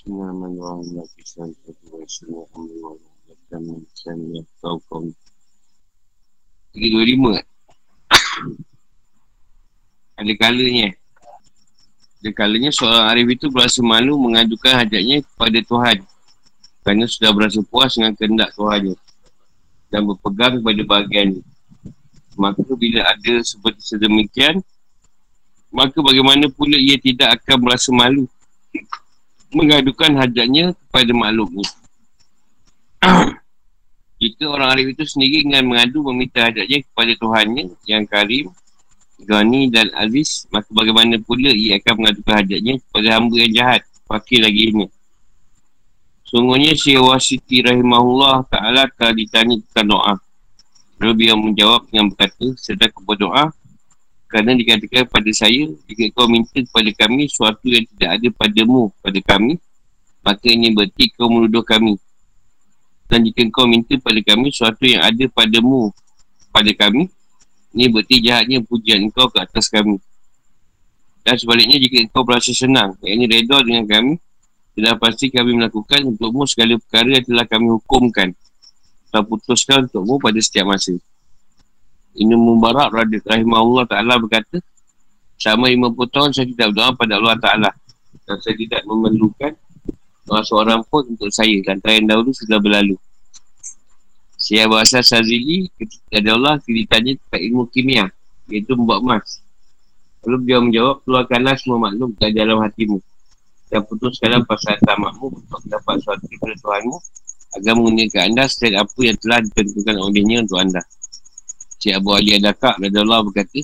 Bismillahirrahmanirrahim. Tiga dua lima. Ada kalanya. Ada kalanya seorang arif itu berasa malu mengadukan hajatnya kepada Tuhan. Kerana sudah berasa puas dengan kehendak Tuhan dan berpegang kepada bahagian Maka bila ada seperti sedemikian, maka bagaimana pula ia tidak akan merasa malu mengadukan hajatnya kepada makhluk ni. Jika orang arif itu sendiri dengan mengadu meminta hajatnya kepada Tuhannya yang karim, gani dan aziz, maka bagaimana pula ia akan mengadukan hajatnya kepada hamba yang jahat, fakir lagi ini. Sungguhnya Syekh Wasiti Rahimahullah Ta'ala telah ditanya tentang doa. Lalu beliau menjawab dengan berkata, sedang kepada doa, kerana dikatakan pada saya, jika kau minta kepada kami sesuatu yang tidak ada padamu pada kami, maka ini berarti kau menuduh kami. Dan jika kau minta pada kami sesuatu yang ada padamu pada kami, ini berarti jahatnya pujian kau ke atas kami. Dan sebaliknya jika kau berasa senang, yang ini reda dengan kami, sudah pasti kami melakukan untukmu segala perkara yang telah kami hukumkan atau putuskan untukmu pada setiap masa. Ini Mubarak rahimahullah ta'ala berkata Selama 50 tahun saya tidak berdoa pada Allah ta'ala. Dan saya tidak memerlukan Doa seorang pun untuk saya Lantaran yang dahulu sudah berlalu. Saya berasal Sazili Ketika ada Allah ditanya tentang ilmu kimia Iaitu membuat emas. Lalu dia menjawab Keluarkanlah semua maklum dari dalam hatimu. Dan putuskanlah pasal tamakmu Untuk dapat suatu kepada Tuhanmu Agar menggunakan anda Setiap apa yang telah ditentukan olehnya untuk anda Cik Abu Ali Adakak Allah berkata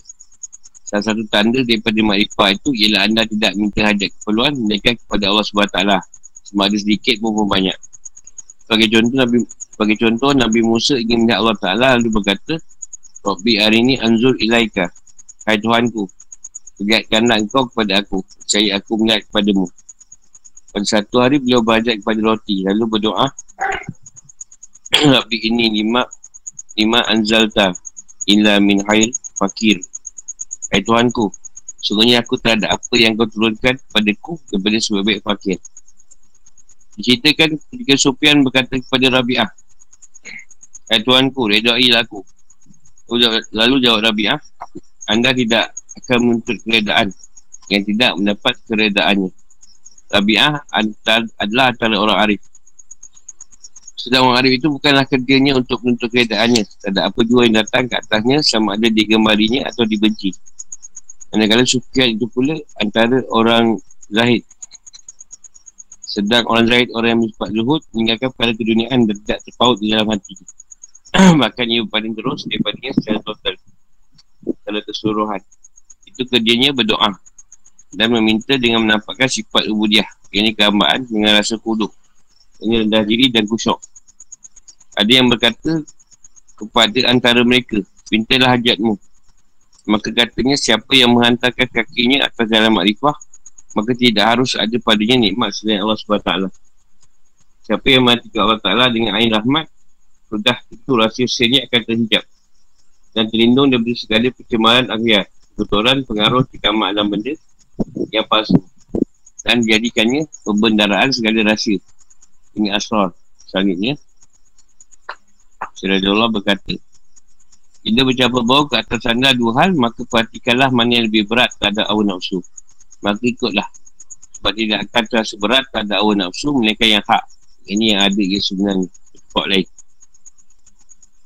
Salah satu tanda daripada makrifah itu Ialah anda tidak minta hajat keperluan Melainkan kepada Allah SWT Sama ada sedikit pun banyak. Sebagai contoh Nabi sebagai contoh Nabi Musa ingin melihat Allah Ta'ala Lalu berkata Rabbi hari ini anzur ilaika Hai Tuhanku Perlihatkanlah engkau kepada aku Saya aku melihat kepadamu. Pada satu hari beliau berhajat kepada roti Lalu berdoa Rabbi ini lima Lima anzalta illa min khair fakir. Hai Tuhanku, sungguhnya aku tak ada apa yang kau turunkan padaku daripada sebaik fakir. Diceritakan ketika Sofian berkata kepada Rabi'ah, Hai Tuhanku, redailah aku. Lalu jawab Rabi'ah, anda tidak akan menuntut keredaan yang tidak mendapat keredaannya. Rabi'ah adalah antara orang arif. Sedang arif itu bukanlah kerjanya untuk menuntut keadaannya. Tak ada apa jua yang datang ke atasnya sama ada digemarinya atau dibenci. Manakala sukian itu pula antara orang zahid. Sedang orang zahid, orang yang bersifat zuhud, meninggalkan pada keduniaan dan tidak terpaut di dalam hati. Bahkan ia paling terus daripadanya secara total. Secara keseluruhan. Itu kerjanya berdoa. Dan meminta dengan menampakkan sifat ubudiah. Ini kehambaan dengan rasa kuduk. Ini rendah diri dan kusyuk. Ada yang berkata kepada antara mereka, pintalah hajatmu. Maka katanya siapa yang menghantarkan kakinya atas jalan makrifah, maka tidak harus ada padanya nikmat selain Allah SWT. Siapa yang mati ke Allah Ta'ala dengan air rahmat, sudah itu rahsia sini akan terhijab. Dan terlindung daripada segala pencemaran akhirat, kotoran, pengaruh, cikamak dan benda yang palsu. Dan jadikannya pembendaraan segala rahsia. Ini asrar. Selanjutnya, Allah berkata, Bila bercampur bau ke atas anda dua hal, maka perhatikanlah mana yang lebih berat terhadap awal nafsu. Maka ikutlah. Sebab tidak akan terasa berat terhadap awal nafsu, melainkan yang hak. Ini yang ada ia sebenarnya. Sebab lain.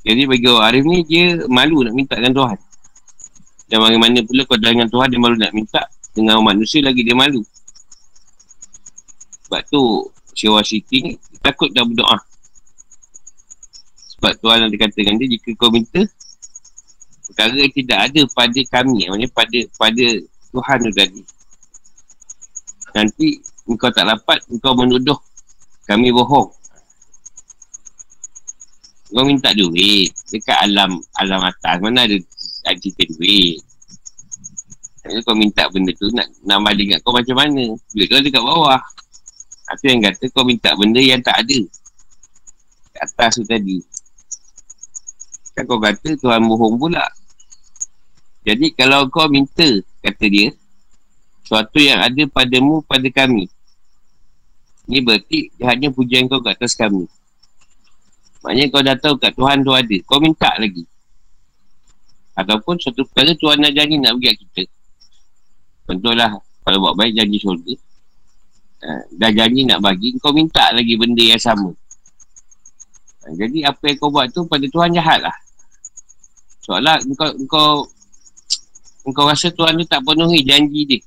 Jadi bagi orang Arif ni, dia malu nak minta dengan Tuhan. Dan bagaimana pula kau dengan Tuhan, dia malu nak minta. Dengan manusia lagi dia malu. Sebab tu, Syawah Siti ni, takut dah berdoa. Sebab Tuhan ada katakan dia jika kau minta perkara yang tidak ada pada kami. Maksudnya pada pada Tuhan tu tadi. Nanti kau tak dapat kau menuduh kami bohong. Kau minta duit dekat alam alam atas. Mana ada cerita duit? Kalau kau minta benda tu nak balik kat kau macam mana? Duit tu ada dekat bawah. Itu yang kata kau minta benda yang tak ada? Kat atas tu tadi Kan kau kata Tuhan bohong pula. Jadi kalau kau minta, kata dia, suatu yang ada padamu pada kami. Ini berarti jahatnya pujian kau kat atas kami. Maknanya kau dah tahu kat Tuhan tu ada. Kau minta lagi. Ataupun satu perkara Tuhan dah janji nak bagi kita. Contohlah, kalau buat baik janji syurga. Uh, dah janji nak bagi, kau minta lagi benda yang sama. Jadi apa yang kau buat tu pada Tuhan jahat lah. Soalnya kau, kau, kau rasa Tuhan tu tak penuhi janji dia.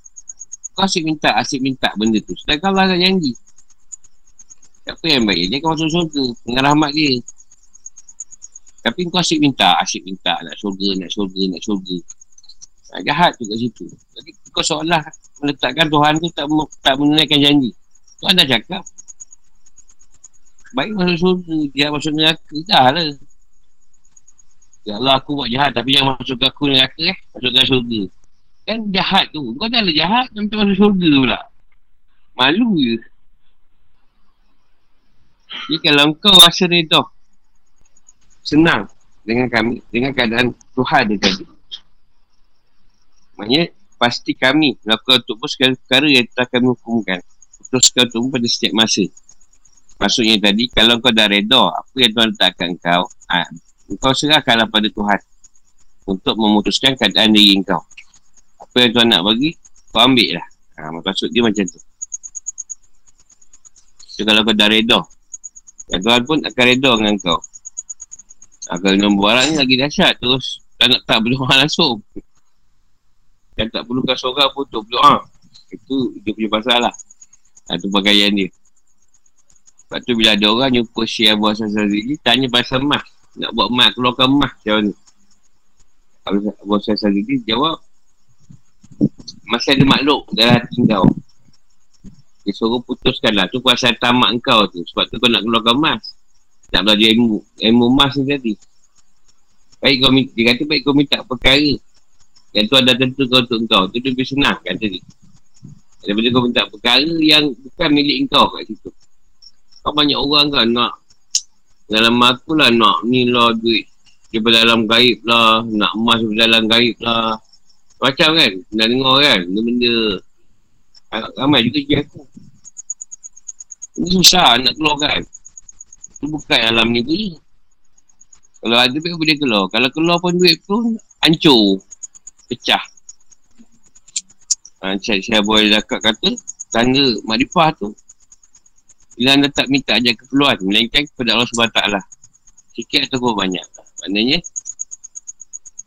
Kau asyik minta, asyik minta benda tu. Sedangkan Allah dah janji. Apa yang baik? Dia kau masuk syurga dengan rahmat dia. Tapi kau asyik minta, asyik minta nak syurga, nak syurga, nak syurga. Ha, jahat tu kat situ. Jadi kau seolah meletakkan Tuhan tu tak tak menunaikan janji. Tuhan dah cakap. Baik masuk syurga, dia masuk neraka. Dah lah. Ya Allah aku buat jahat tapi jangan masuk ke aku neraka eh. Masukkan syurga. Kan jahat tu. Kau dah lah jahat, nanti masuk syurga pula. Malu je. Jadi kalau kau rasa redha senang dengan kami, dengan keadaan Tuhan dia tadi. Maksudnya, pasti kami melakukan untuk pun segala perkara yang telah kami hukumkan. Putuskan untuk pada setiap masa. Maksudnya tadi, kalau kau dah reda, apa yang Tuhan letakkan kau, ha, kau serahkanlah pada Tuhan untuk memutuskan keadaan diri kau. Apa yang Tuhan nak bagi, kau ambil lah. Ha, maksud dia macam tu. So, kalau kau dah reda, Tuhan pun akan reda dengan kau. Ha, kalau nombor barang ni lagi dahsyat terus tak nak tak orang langsung. Dan tak perlu kau seorang pun untuk berdoa. Itu dia punya pasal lah. Ha, tu pakaian dia. Sebab tu bila ada orang jumpa Syekh Abu Hassan Sazili, tanya pasal emas. Nak buat emas, keluarkan emas macam mana. Abu Hassan Sazili jawab, masih ada makhluk dalam hati kau. Dia suruh putuskan lah. Tu pasal tamak kau tu. Sebab tu kau nak keluarkan emas. Nak belajar ilmu. Ilmu emas ni tadi. Baik kau minta. Dia kata baik kau minta perkara. Yang tu ada tentu kau untuk kau. Tu lebih senang kata dia. Daripada kau minta perkara yang bukan milik kau kat situ. Kau banyak orang kan nak. Dalam aku lah nak ni lah duit. Daripada dalam gaib lah. Nak emas daripada dalam gaib lah. Macam kan. Nak dengar kan. Benda-benda. Ramai juga je aku. Ini susah nak keluarkan. Tu bukan alam ni tu Kalau ada duit boleh keluar. Kalau keluar pun duit pun hancur. Pecah. Ha, Syed Syed Abu Zakat kata, tanda makrifah tu, bila anda tak minta ajar keperluan, melainkan kepada Allah SWT. Sikit ataupun banyak. Maknanya,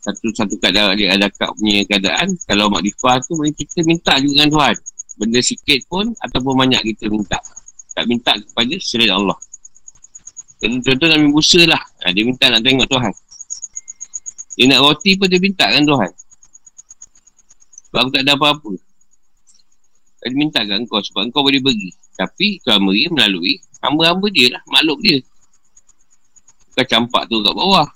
satu-satu keadaan dia ada kat punya keadaan, kalau makrifah tu, kita minta juga dengan Tuhan. Benda sikit pun, ataupun banyak kita minta. Tak minta kepada selain Allah. Contoh Nabi Musa lah. Ha, dia minta nak tengok Tuhan. Dia nak roti pun dia minta kan Tuhan. Sebab aku tak ada apa-apa. Dia minta kan kau sebab kau boleh bagi. Tapi selama dia melalui hamba-hamba dia lah. Makhluk dia. Bukan campak tu kat bawah.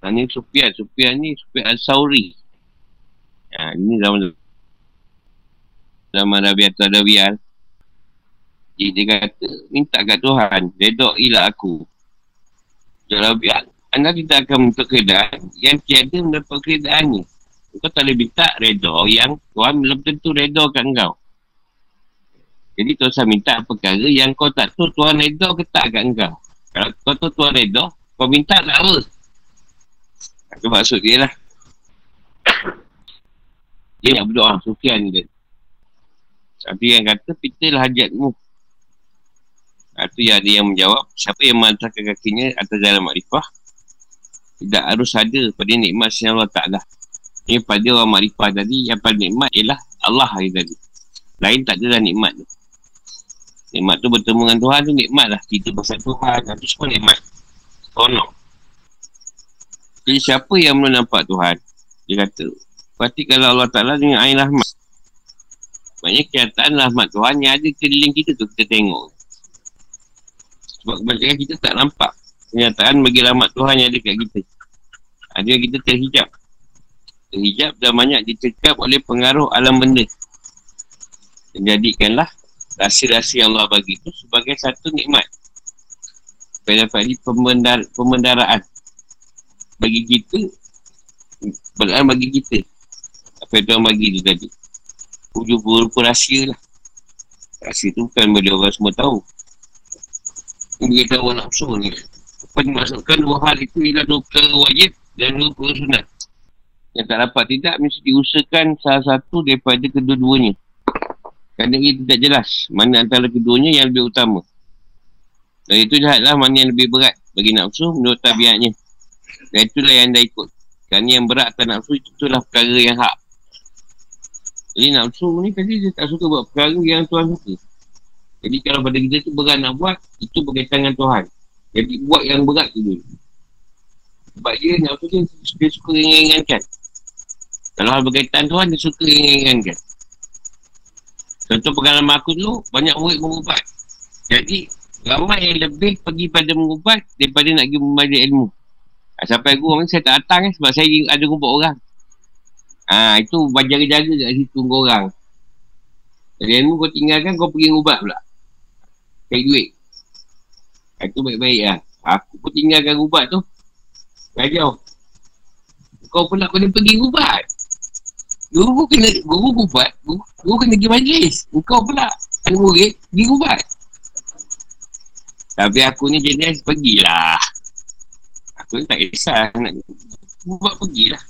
Ha, ni Sufian. Sufian ni Sufian Al-Sawri. Ha, ini zaman zaman Nabi Atta Dawiyal. Jadi dia kata, minta kat Tuhan, redok ilah aku. Biar, anda kita akan untuk keadaan yang tiada mendapat keadaan ni. Kau tak boleh minta redok yang Tuhan belum tentu redok kat kau. Jadi Tuhan saya minta perkara yang kau tak tahu Tuhan redok ke tak kat kau. Kalau kau tahu Tuhan redok, kau minta tak apa. Itu maksud dia lah. Dia nak berdoa, Sufian dia. Tapi yang kata, pitalah hajatmu itu yang ada yang menjawab Siapa yang menghantarkan kakinya atas jalan makrifah Tidak harus ada pada nikmat yang Allah Ta'ala Ini pada orang makrifah tadi Yang pada nikmat ialah Allah hari tadi Lain tak ada nikmat tu Nikmat tu bertemu dengan Tuhan tu nikmat lah Kita pasal Tuhan Itu semua nikmat Tolong Jadi siapa yang belum nampak Tuhan Dia kata Berarti kalau Allah Ta'ala dengan air rahmat Maksudnya kenyataan rahmat Tuhan yang ada keliling kita tu kita tengok sebab kebanyakan kita tak nampak kenyataan bagi rahmat Tuhan yang ada kat kita. Ada kita terhijab. Terhijab dan banyak dicekap oleh pengaruh alam benda. Menjadikanlah rahsia-rahsia yang Allah bagi itu sebagai satu nikmat. Supaya dapat pemendar, pemendaraan. Bagi kita, berdoa bagi kita. Apa yang Tuhan bagi itu tadi. Ujung berupa rahsia lah. Rahsia tu bukan bagi orang semua tahu. Ini kita orang nafsu ni. Apa dimaksudkan dua hal itu ialah dua perkara wajib dan dua perkara sunat. Yang tak dapat tidak mesti diusahakan salah satu daripada kedua-duanya. Kerana ia tidak jelas mana antara keduanya yang lebih utama. Dan itu jahatlah mana yang lebih berat bagi nafsu menurut tabiatnya. Dan itulah yang anda ikut. Kerana yang berat atas nafsu itu itulah perkara yang hak. Jadi nafsu ni tadi dia tak suka buat perkara yang Tuhan suka. Jadi kalau pada kita tu berat nak buat, itu berkaitan dengan Tuhan. Jadi buat yang berat tu dulu. Sebab dia nafsu dia, dia suka ringan-ringankan. Kalau hal berkaitan Tuhan, dia suka ringan-ringankan. Contoh pengalaman aku dulu, banyak murid mengubat. Jadi, ramai yang lebih pergi pada mengubat daripada nak pergi membaca ilmu. Sampai guru ni saya tak datang eh, sebab saya ada ngubat orang. Ha, itu berjaga-jaga kat situ kau orang. Jadi ilmu kau tinggalkan, kau pergi ubat pula. Cari duit. Ha, itu baik-baik lah. Aku pun tinggalkan ubat tu. Kajau. Kau pula kena pergi ubat. Guru kena, guru ubat. Guru, guru kena pergi majlis. Kau pula, ada murid, pergi ubat. Tapi aku ni jenis pergilah. Aku ni tak kisah nak ubat pergilah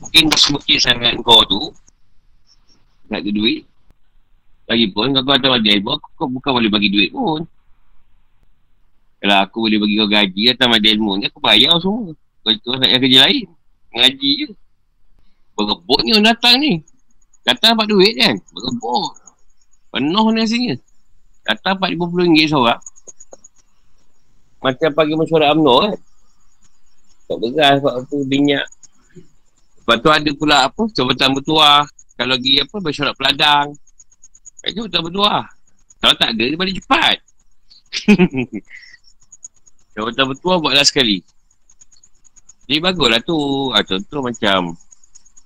mungkin semakin sangat kau tu nak ada duit lagipun kau ada wajah ibu kau bukan boleh bagi duit pun kalau aku boleh bagi kau gaji atau ada ilmu ni aku bayar semua kau itu nak kerja lain ngaji je berebut ni orang datang ni datang dapat duit kan berebut penuh ni rasanya datang RM40 seorang macam pagi mesyuarat UMNO kan tak beras sebab tu minyak Lepas tu ada pula apa, jabatan bertuah. Kalau lagi apa, bersyarat peladang. Itu jabatan bertuah. Kalau tak ada, dia balik cepat. jabatan bertuah buatlah sekali. Jadi baguslah tu. Ha, contoh macam,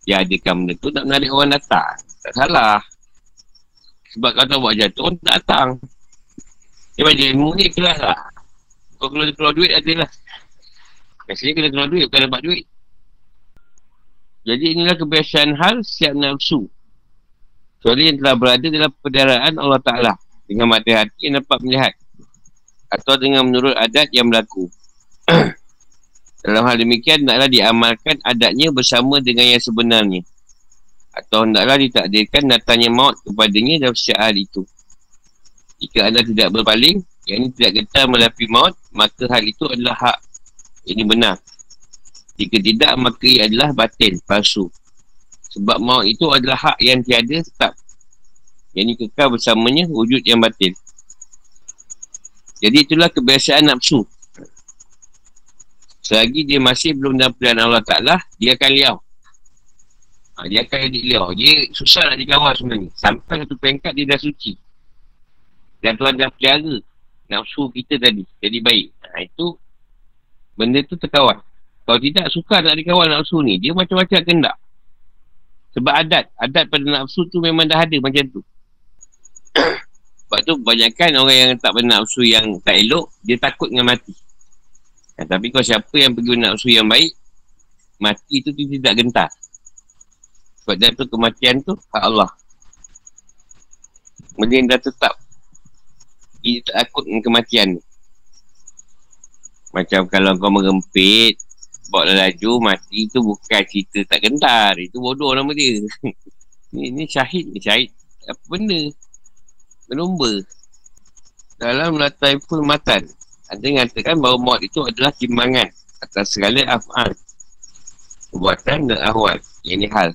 dia adakan benda tu, nak menarik orang datang. Tak salah. Sebab kalau tak buat jatuh, orang tak datang. Dia bagi ilmu ni kelas lah. Kau keluar, keluar duit adalah. Biasanya kena keluar duit, bukan dapat duit. Jadi inilah kebiasaan hal siap nafsu. Kecuali yang telah berada dalam perdaraan Allah Ta'ala. Dengan mata hati yang dapat melihat. Atau dengan menurut adat yang berlaku. dalam hal demikian, hendaklah diamalkan adatnya bersama dengan yang sebenarnya. Atau hendaklah ditakdirkan datangnya maut kepadanya dalam setiap hari itu. Jika anda tidak berpaling, yang ini tidak getar melapi maut, maka hal itu adalah hak. Ini benar. Jika tidak, maka ia adalah batin, palsu. Sebab maut itu adalah hak yang tiada tetap. Yang ini kekal bersamanya wujud yang batin. Jadi itulah kebiasaan nafsu. Selagi dia masih belum dalam pilihan Allah Ta'ala, dia akan liau. Ha, dia akan jadi liau. Dia susah nak dikawal sebenarnya. Sampai satu pengkat dia dah suci. Dan Tuhan dah pelihara nafsu kita tadi. Jadi baik. Ha, itu benda tu terkawal. Kalau tidak suka nak dikawal nafsu ni, dia macam-macam kendak. Sebab adat. Adat pada nafsu tu memang dah ada macam tu. Sebab tu banyakkan orang yang tak bernafsu yang tak elok, dia takut dengan mati. Ya, tapi kalau siapa yang pergi nafsu yang baik, mati tu dia tidak gentar. Sebab dia tu kematian tu hak Allah. Kemudian dah tetap. Dia tak takut dengan kematian ni. Macam kalau kau merempit, bawa laju mati tu bukan cerita tak gentar itu bodoh nama dia ni, ni syahid ni syahid apa benda berlumba dalam latai full matan ada mengatakan bahawa maut itu adalah timbangan atas segala af'al. Perbuatan dan awal yang ini hal.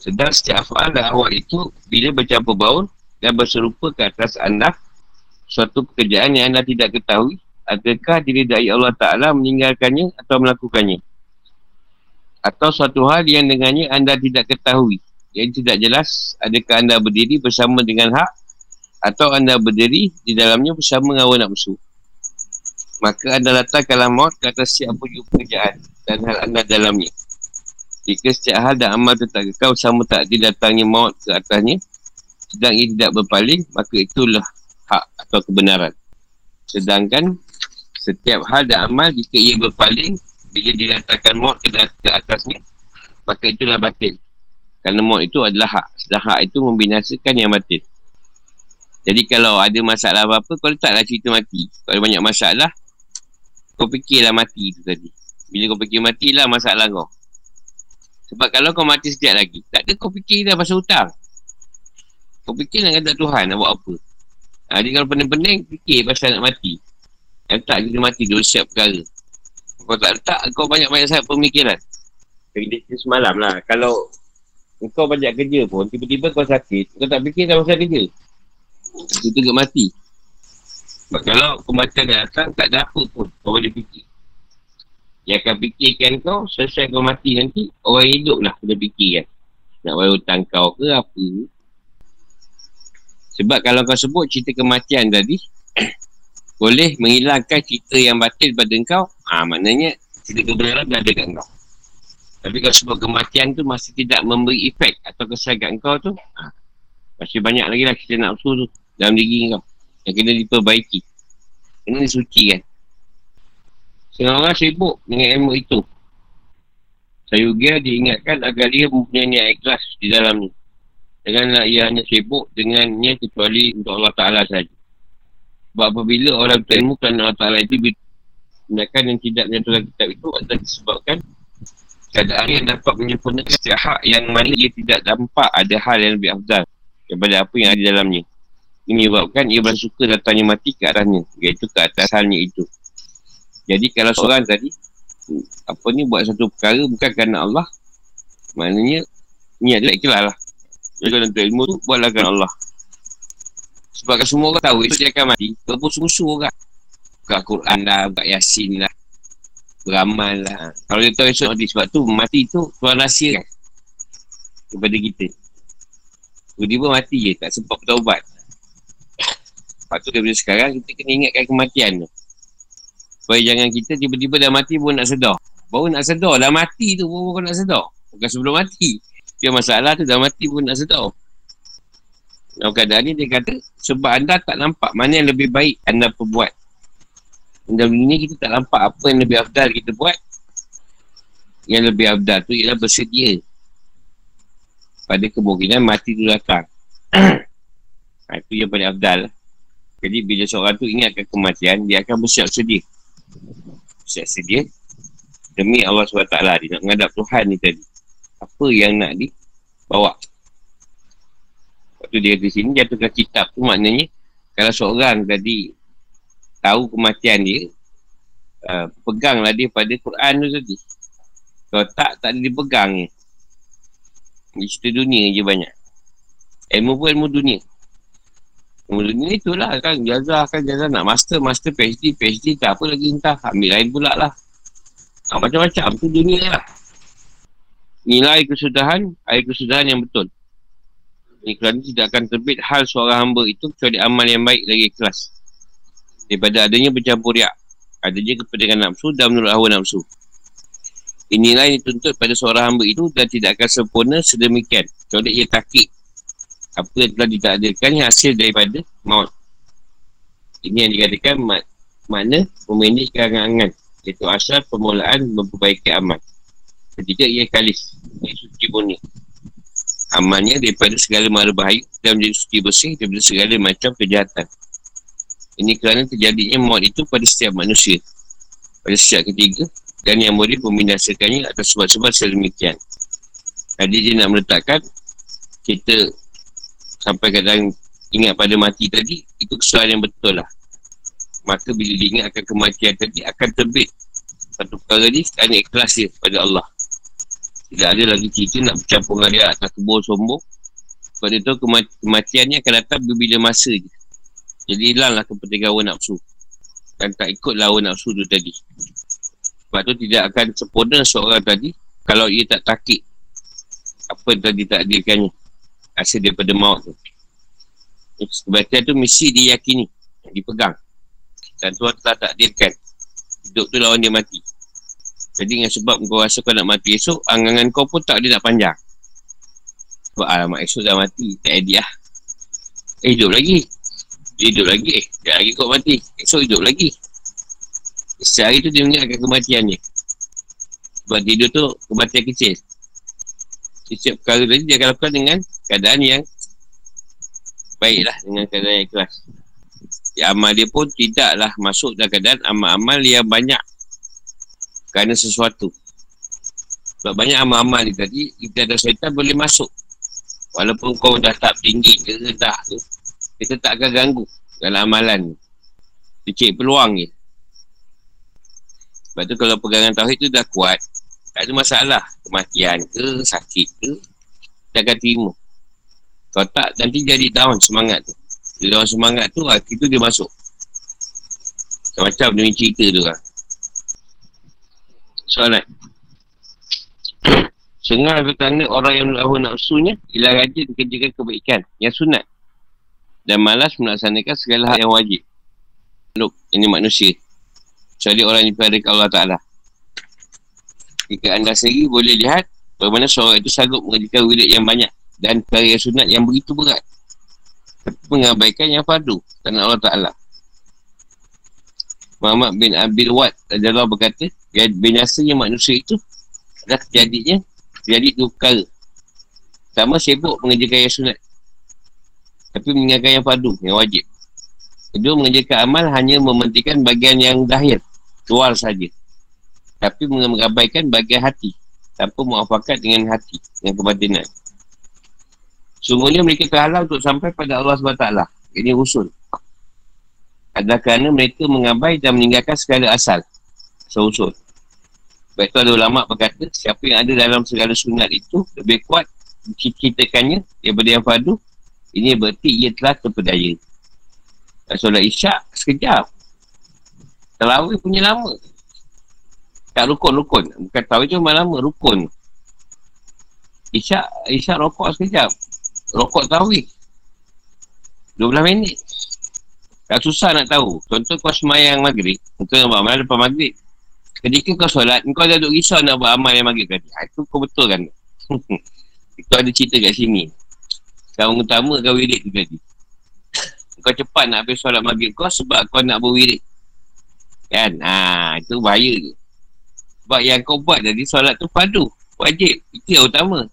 Sedang setiap af'al dan awal itu bila bercampur baur dan berserupa ke atas anda suatu pekerjaan yang anda tidak ketahui adakah diri Allah Ta'ala meninggalkannya atau melakukannya? Atau suatu hal yang dengannya anda tidak ketahui yang tidak jelas adakah anda berdiri bersama dengan hak atau anda berdiri di dalamnya bersama dengan hawa nafsu maka anda letakkanlah maut ke atas siapa juga pekerjaan dan hal anda dalamnya. Jika setiap hal dan amal tetap kekal bersama tak datangnya maut ke atasnya sedang ia tidak berpaling maka itulah hak atau kebenaran. Sedangkan setiap hal dan amal jika ia berpaling bila diletakkan maut ke, ke atasnya maka itulah batin kerana maut itu adalah hak. Sedang hak itu membinasakan yang batin Jadi kalau ada masalah apa-apa, kau letaklah cerita mati. Kalau banyak masalah, kau fikirlah mati tu tadi. Bila kau fikir matilah masalah kau. Sebab kalau kau mati setiap lagi, tak ada kau fikir dah pasal hutang. Kau fikir nak kata Tuhan nak buat apa. Ha, jadi kalau pening-pening, fikir pasal nak mati. Yang tak kita mati, dua siap perkara. Kau tak letak, kau banyak-banyak sangat pemikiran. Kerja semalam lah. Kalau kau banyak kerja pun, tiba-tiba kau sakit, kau tak fikir dah pasal kerja. Itu juga mati. Sebab kalau kematian datang, tak ada apa pun. Kau boleh fikir. Yang akan fikirkan kau, selesai kau mati nanti, orang hidup lah kena fikirkan. Nak bayar hutang kau ke apa. Sebab kalau kau sebut cerita kematian tadi, boleh menghilangkan cerita yang batil pada kau, ha, maknanya cerita kebenaran dah ada kat kau. Tapi kalau sebut kematian tu masih tidak memberi efek atau kesan kat kau tu, ha, masih banyak lagi lah nak usul tu dalam diri kau. Yang kena diperbaiki. Kena disucikan. Setengah orang sibuk dengan ilmu itu. Sayugia diingatkan agar dia mempunyai niat ikhlas di dalamnya. Janganlah ia hanya sibuk dengannya kecuali untuk Allah Ta'ala saja. Sebab apabila orang berilmu kerana Allah Ta'ala itu tindakan yang tidak menyatukan kitab itu adalah disebabkan keadaan yang dapat menyempurnakan setiap hak yang mana ia tidak nampak ada hal yang lebih afdal daripada apa yang ada dalamnya. Ini menyebabkan ia bersuka datangnya mati ke arahnya, iaitu ke atas halnya itu. Jadi kalau seorang tadi, apa ni buat satu perkara bukan kerana Allah, maknanya ni adalah ikhlas lah. Jadi kalau untuk ilmu tu, buatlah kerana Allah. Sebab kan semua orang tahu, itu dia akan mati, pun sungguh orang. Buka Quran lah, buka Yasin lah, beramal lah. Kalau dia tahu esok mati, sebab tu mati tu tuan rahsia kan kepada kita. Tiba-tiba mati je, tak sempat bertaubat. Tu daripada sekarang, kita kena ingatkan kematian tu. Supaya jangan kita tiba-tiba dah mati pun nak sedar. Baru nak sedar, dah mati tu pun kau nak sedar. Bukan sebelum mati. Dia masalah tu dah mati pun nak sedar. Dalam keadaan ni dia kata, sebab anda tak nampak mana yang lebih baik anda perbuat. Dalam dunia kita tak nampak apa yang lebih afdal kita buat. Yang lebih afdal tu ialah bersedia. Pada kemungkinan mati tu datang. ha, itu yang paling afdal. Jadi bila seorang tu ingatkan kematian, dia akan bersiap sedia. Bersiap sedia. Demi Allah SWT, dia nak menghadap Tuhan ni tadi. Apa yang nak dibawa. Waktu dia di sini, jatuhkan kitab tu maknanya, kalau seorang tadi tahu kematian dia, uh, peganglah dia pada Quran tu tadi. Kalau tak, tak ada dipegang ni. Di cerita dunia je banyak. Ilmu pun ilmu dunia. Mula-mula itulah kan Jazah kan Jazah nak master Master PhD PhD tak apa lagi entah Ambil lain pula lah. Ha, Macam-macam tu dunia lah. Nilai kesudahan Air kesudahan yang betul. Ini kerana tidak akan terbit Hal seorang hamba itu Kecuali amal yang baik lagi kelas Daripada adanya bercampur riak. Adanya kepentingan nafsu Dan menurut hawa nafsu. Inilah yang dituntut pada seorang hamba itu Dan tidak akan sempurna sedemikian. Kecuali ia takik apa yang telah ditakdirkan yang hasil daripada maut. Ini yang dikatakan mak, makna memanage angan-angan. Iaitu asal permulaan memperbaiki amal. Ketika ia kalis. Ia suci bunyi. Amalnya daripada segala mara bahaya dan menjadi suci bersih daripada segala macam kejahatan. Ini kerana terjadinya maut itu pada setiap manusia. Pada setiap ketiga. Dan yang boleh membinasakannya atas sebab-sebab sedemikian. Tadi dia nak meletakkan kita sampai kadang ingat pada mati tadi itu kesalahan yang betul lah. Maka bila dia ingat akan kematian tadi akan terbit. Satu perkara ni sekarang ikhlas dia pada Allah. Tidak ada lagi cerita nak bercampur dengan dia atas kebun sombong. Sebab dia tahu kematian ni akan datang bila masa je. Jadi hilanglah kepentingan hawa nafsu. Dan tak ikut hawa nafsu tu tadi. Sebab tu tidak akan sempurna seorang tadi kalau ia tak takik apa yang tadi takdirkannya hasil daripada maut tu. Kebatian tu mesti diyakini, dipegang. Dan Tuhan telah takdirkan. Hidup tu lawan dia mati. Jadi dengan sebab kau rasa kau nak mati esok, angangan kau pun tak dia nak panjang. Sebab alamak esok dah mati, tak edit lah. Eh hidup lagi. Dia hidup lagi. Eh, dah lagi kau mati. Esok hidup lagi. Sehari tu dia mengingatkan kematian ni. Sebab tidur tu kematian kecil. Setiap perkara tadi dia akan lakukan dengan keadaan yang baiklah dengan keadaan yang ikhlas. Ya, amal dia pun tidaklah masuk dalam keadaan amal-amal yang banyak kerana sesuatu. Sebab banyak amal-amal ni tadi, kita ada syaitan boleh masuk. Walaupun kau dah tak tinggi ke dah tu, kita tak akan ganggu dalam amalan ni. Kecil peluang ni. Sebab tu kalau pegangan tauhid tu dah kuat, tak ada masalah. Kematian ke, sakit ke, kita akan terima. Kalau tak, nanti jadi down semangat tu. Dia down semangat tu, hati tu dia masuk. Macam dia cerita tu lah. Soalan. Sengal kerana orang yang melakukan nafsunya ialah rajin kerjakan kebaikan yang sunat dan malas melaksanakan segala hal yang wajib. Look, ini manusia. Kecuali orang yang berada Allah Ta'ala. Jika anda sendiri boleh lihat bagaimana seorang itu sanggup mengerjakan wirid yang banyak dan karya sunat yang begitu berat. Mengabaikan yang fardu kerana Allah Ta'ala. Muhammad bin Abil Wad adalah berkata binasanya manusia itu adalah terjadinya terjadi dua perkara. Sama sibuk mengerjakan yang sunat tapi meninggalkan yang fardu yang wajib. Kedua mengerjakan amal hanya mementingkan bagian yang zahir luar saja tapi mengabaikan bagian hati tanpa muafakat dengan hati dengan kebatinan Sungguhnya mereka terhalang untuk sampai pada Allah SWT. Ini usul. Adalah kerana mereka mengabai dan meninggalkan segala asal. Seusul. Sebab itu ada ulama berkata, siapa yang ada dalam segala sunat itu lebih kuat menciptakannya daripada yang fardu, ini berarti ia telah terpedaya. Dan solat isyak, sekejap. Terawih punya lama. Tak rukun-rukun. Bukan tahu itu lama, rukun. Isyak, isyak rokok sekejap. Rokok tarawih 12 minit. Tak susah nak tahu. Contoh kau semayang maghrib. Kau nak buat amal lepas maghrib. Ketika kau solat Kau dah duduk risau nak buat amal yang maghrib tadi. Ha, Itu kau betul kan Kau ada cerita kat sini. Kau utama kau wirid tu tadi. Kau cepat nak habis solat maghrib kau Sebab kau nak berwirid. Kan? Ha, Itu bahaya tu. Sebab yang kau buat tadi Solat tu padu. Wajib. Itu yang utama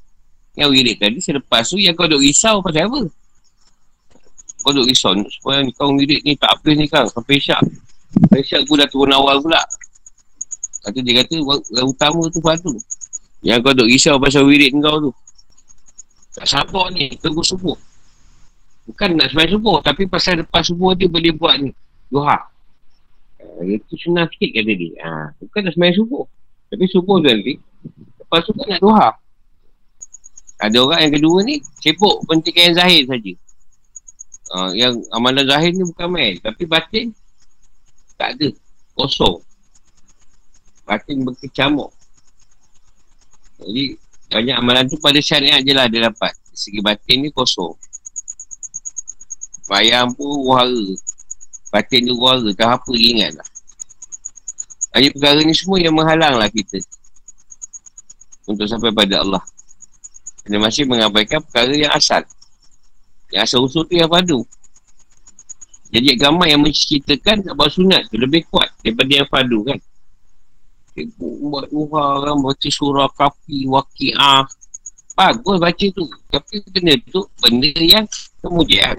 yang wirid tadi selepas tu yang kau duk risau pasal apa? Kau duk risau supaya kau wirid ni tak habis ni kan sampai syak. Sampai syak aku dah turun awal pula. Kata dia kata yang utama tu padu. Yang kau duk risau pasal wirid kau tu. Tak sabar ni, tunggu subuh. Bukan nak semai subuh, tapi pasal lepas subuh dia boleh buat ni. Duha. Uh, itu senang sikit kata dia. Ha, bukan nak semai subuh. Tapi subuh tu nanti, lepas tu kan nak duha. Ada orang yang kedua ni sibuk pentingkan yang zahir saja. Uh, yang amalan zahir ni bukan main. Tapi batin tak ada. Kosong. Batin berkecamuk. Jadi banyak amalan tu pada syariat je lah dia dapat. Segi batin ni kosong. Bayang pun wara. Batin tu wara. Tak apa ingat lah. Jadi perkara ni semua yang menghalang lah kita. Untuk sampai pada Allah. Dia masih mengabaikan perkara yang asal. Yang asal usul tu yang padu. Jadi agama yang menceritakan Kabar sunat tu lebih kuat daripada yang padu kan. Buat duha kan, baca surah kafi, waki'ah. Bagus baca tu. Tapi benda tu, benda yang kemudian.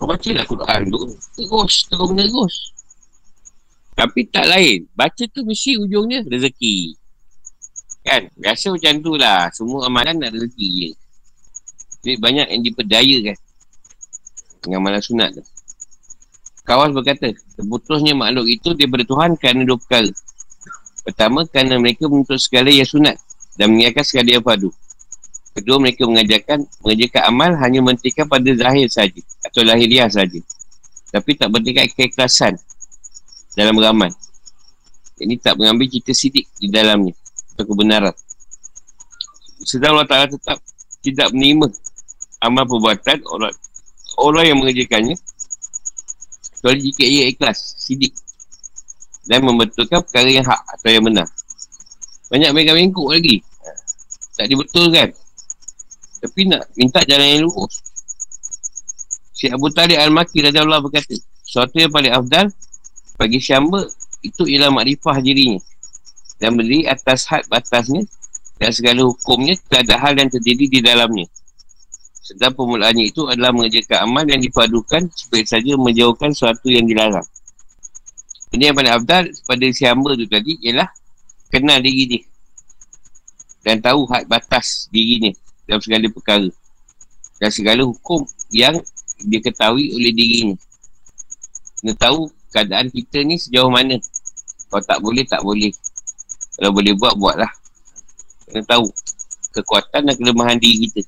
Kau baca lah Quran tu. Terus, terus menerus. Tapi tak lain. Baca tu mesti ujungnya rezeki. Kan? Biasa macam tu lah. Semua amalan nak rezeki je. Jadi banyak yang diperdaya kan. Dengan amalan sunat tu. Kawas berkata, terputusnya makhluk itu daripada Tuhan kerana dua perkara. Pertama, kerana mereka menuntut segala yang sunat dan mengingatkan segala yang padu. Kedua, mereka mengajarkan, mengajarkan amal hanya menghentikan pada zahir saja atau lahiriah saja. Tapi tak bertingkat keikhlasan dalam beramal. Ini tak mengambil cerita sidik di dalamnya atau kebenaran. Sedang Allah Ta'ala tetap tidak menerima amal perbuatan orang, orang yang mengerjakannya kecuali jika ia ikhlas, sidik dan membetulkan perkara yang hak atau yang benar. Banyak mereka mengikut lagi. Tak dibetulkan. Tapi nak minta jalan yang lurus. Si Abu Talib Al-Maki Raja Allah berkata, sesuatu yang paling afdal bagi syamba itu ialah makrifah dirinya dan berdiri atas had batasnya dan segala hukumnya tak ada hal yang terjadi di dalamnya Sedang permulaannya itu adalah mengerjakan amal yang dipadukan supaya saja menjauhkan sesuatu yang dilarang. Ini yang paling abdal pada si hamba tu tadi ialah kenal diri dia. Dan tahu had batas dirinya dalam segala perkara. Dan segala hukum yang dia ketahui oleh dirinya. Kena tahu keadaan kita ni sejauh mana. Kalau tak boleh, tak boleh. Kalau boleh buat, buatlah. Kena tahu kekuatan dan kelemahan diri kita.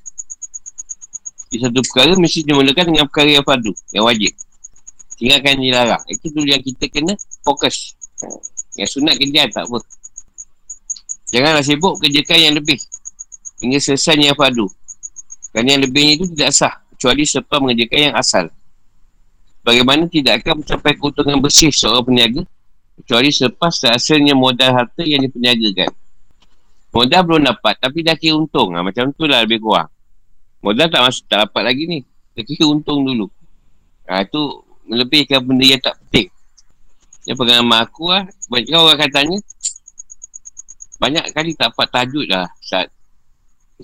Di satu perkara mesti dimulakan dengan perkara yang fardu, yang wajib. Tinggalkan dilarang. Itu dulu yang kita kena fokus. Yang sunat kerja tak apa. Janganlah sibuk kerjakan yang lebih. Hingga selesai yang fardu. Kerana yang lebihnya itu tidak sah. Kecuali selepas mengerjakan yang asal. Bagaimana tidak akan mencapai keuntungan bersih seorang peniaga. Kecuali selepas hasilnya modal harta yang diperniagakan. Modal belum dapat tapi dah kira untung. Ha, macam tu lah lebih kurang. Modal tak masuk, tak dapat lagi ni. Dah kira untung dulu. Ha, tu melebihkan benda yang tak penting. Yang pengalaman aku lah, banyak orang katanya, banyak kali tak dapat tajuk lah saat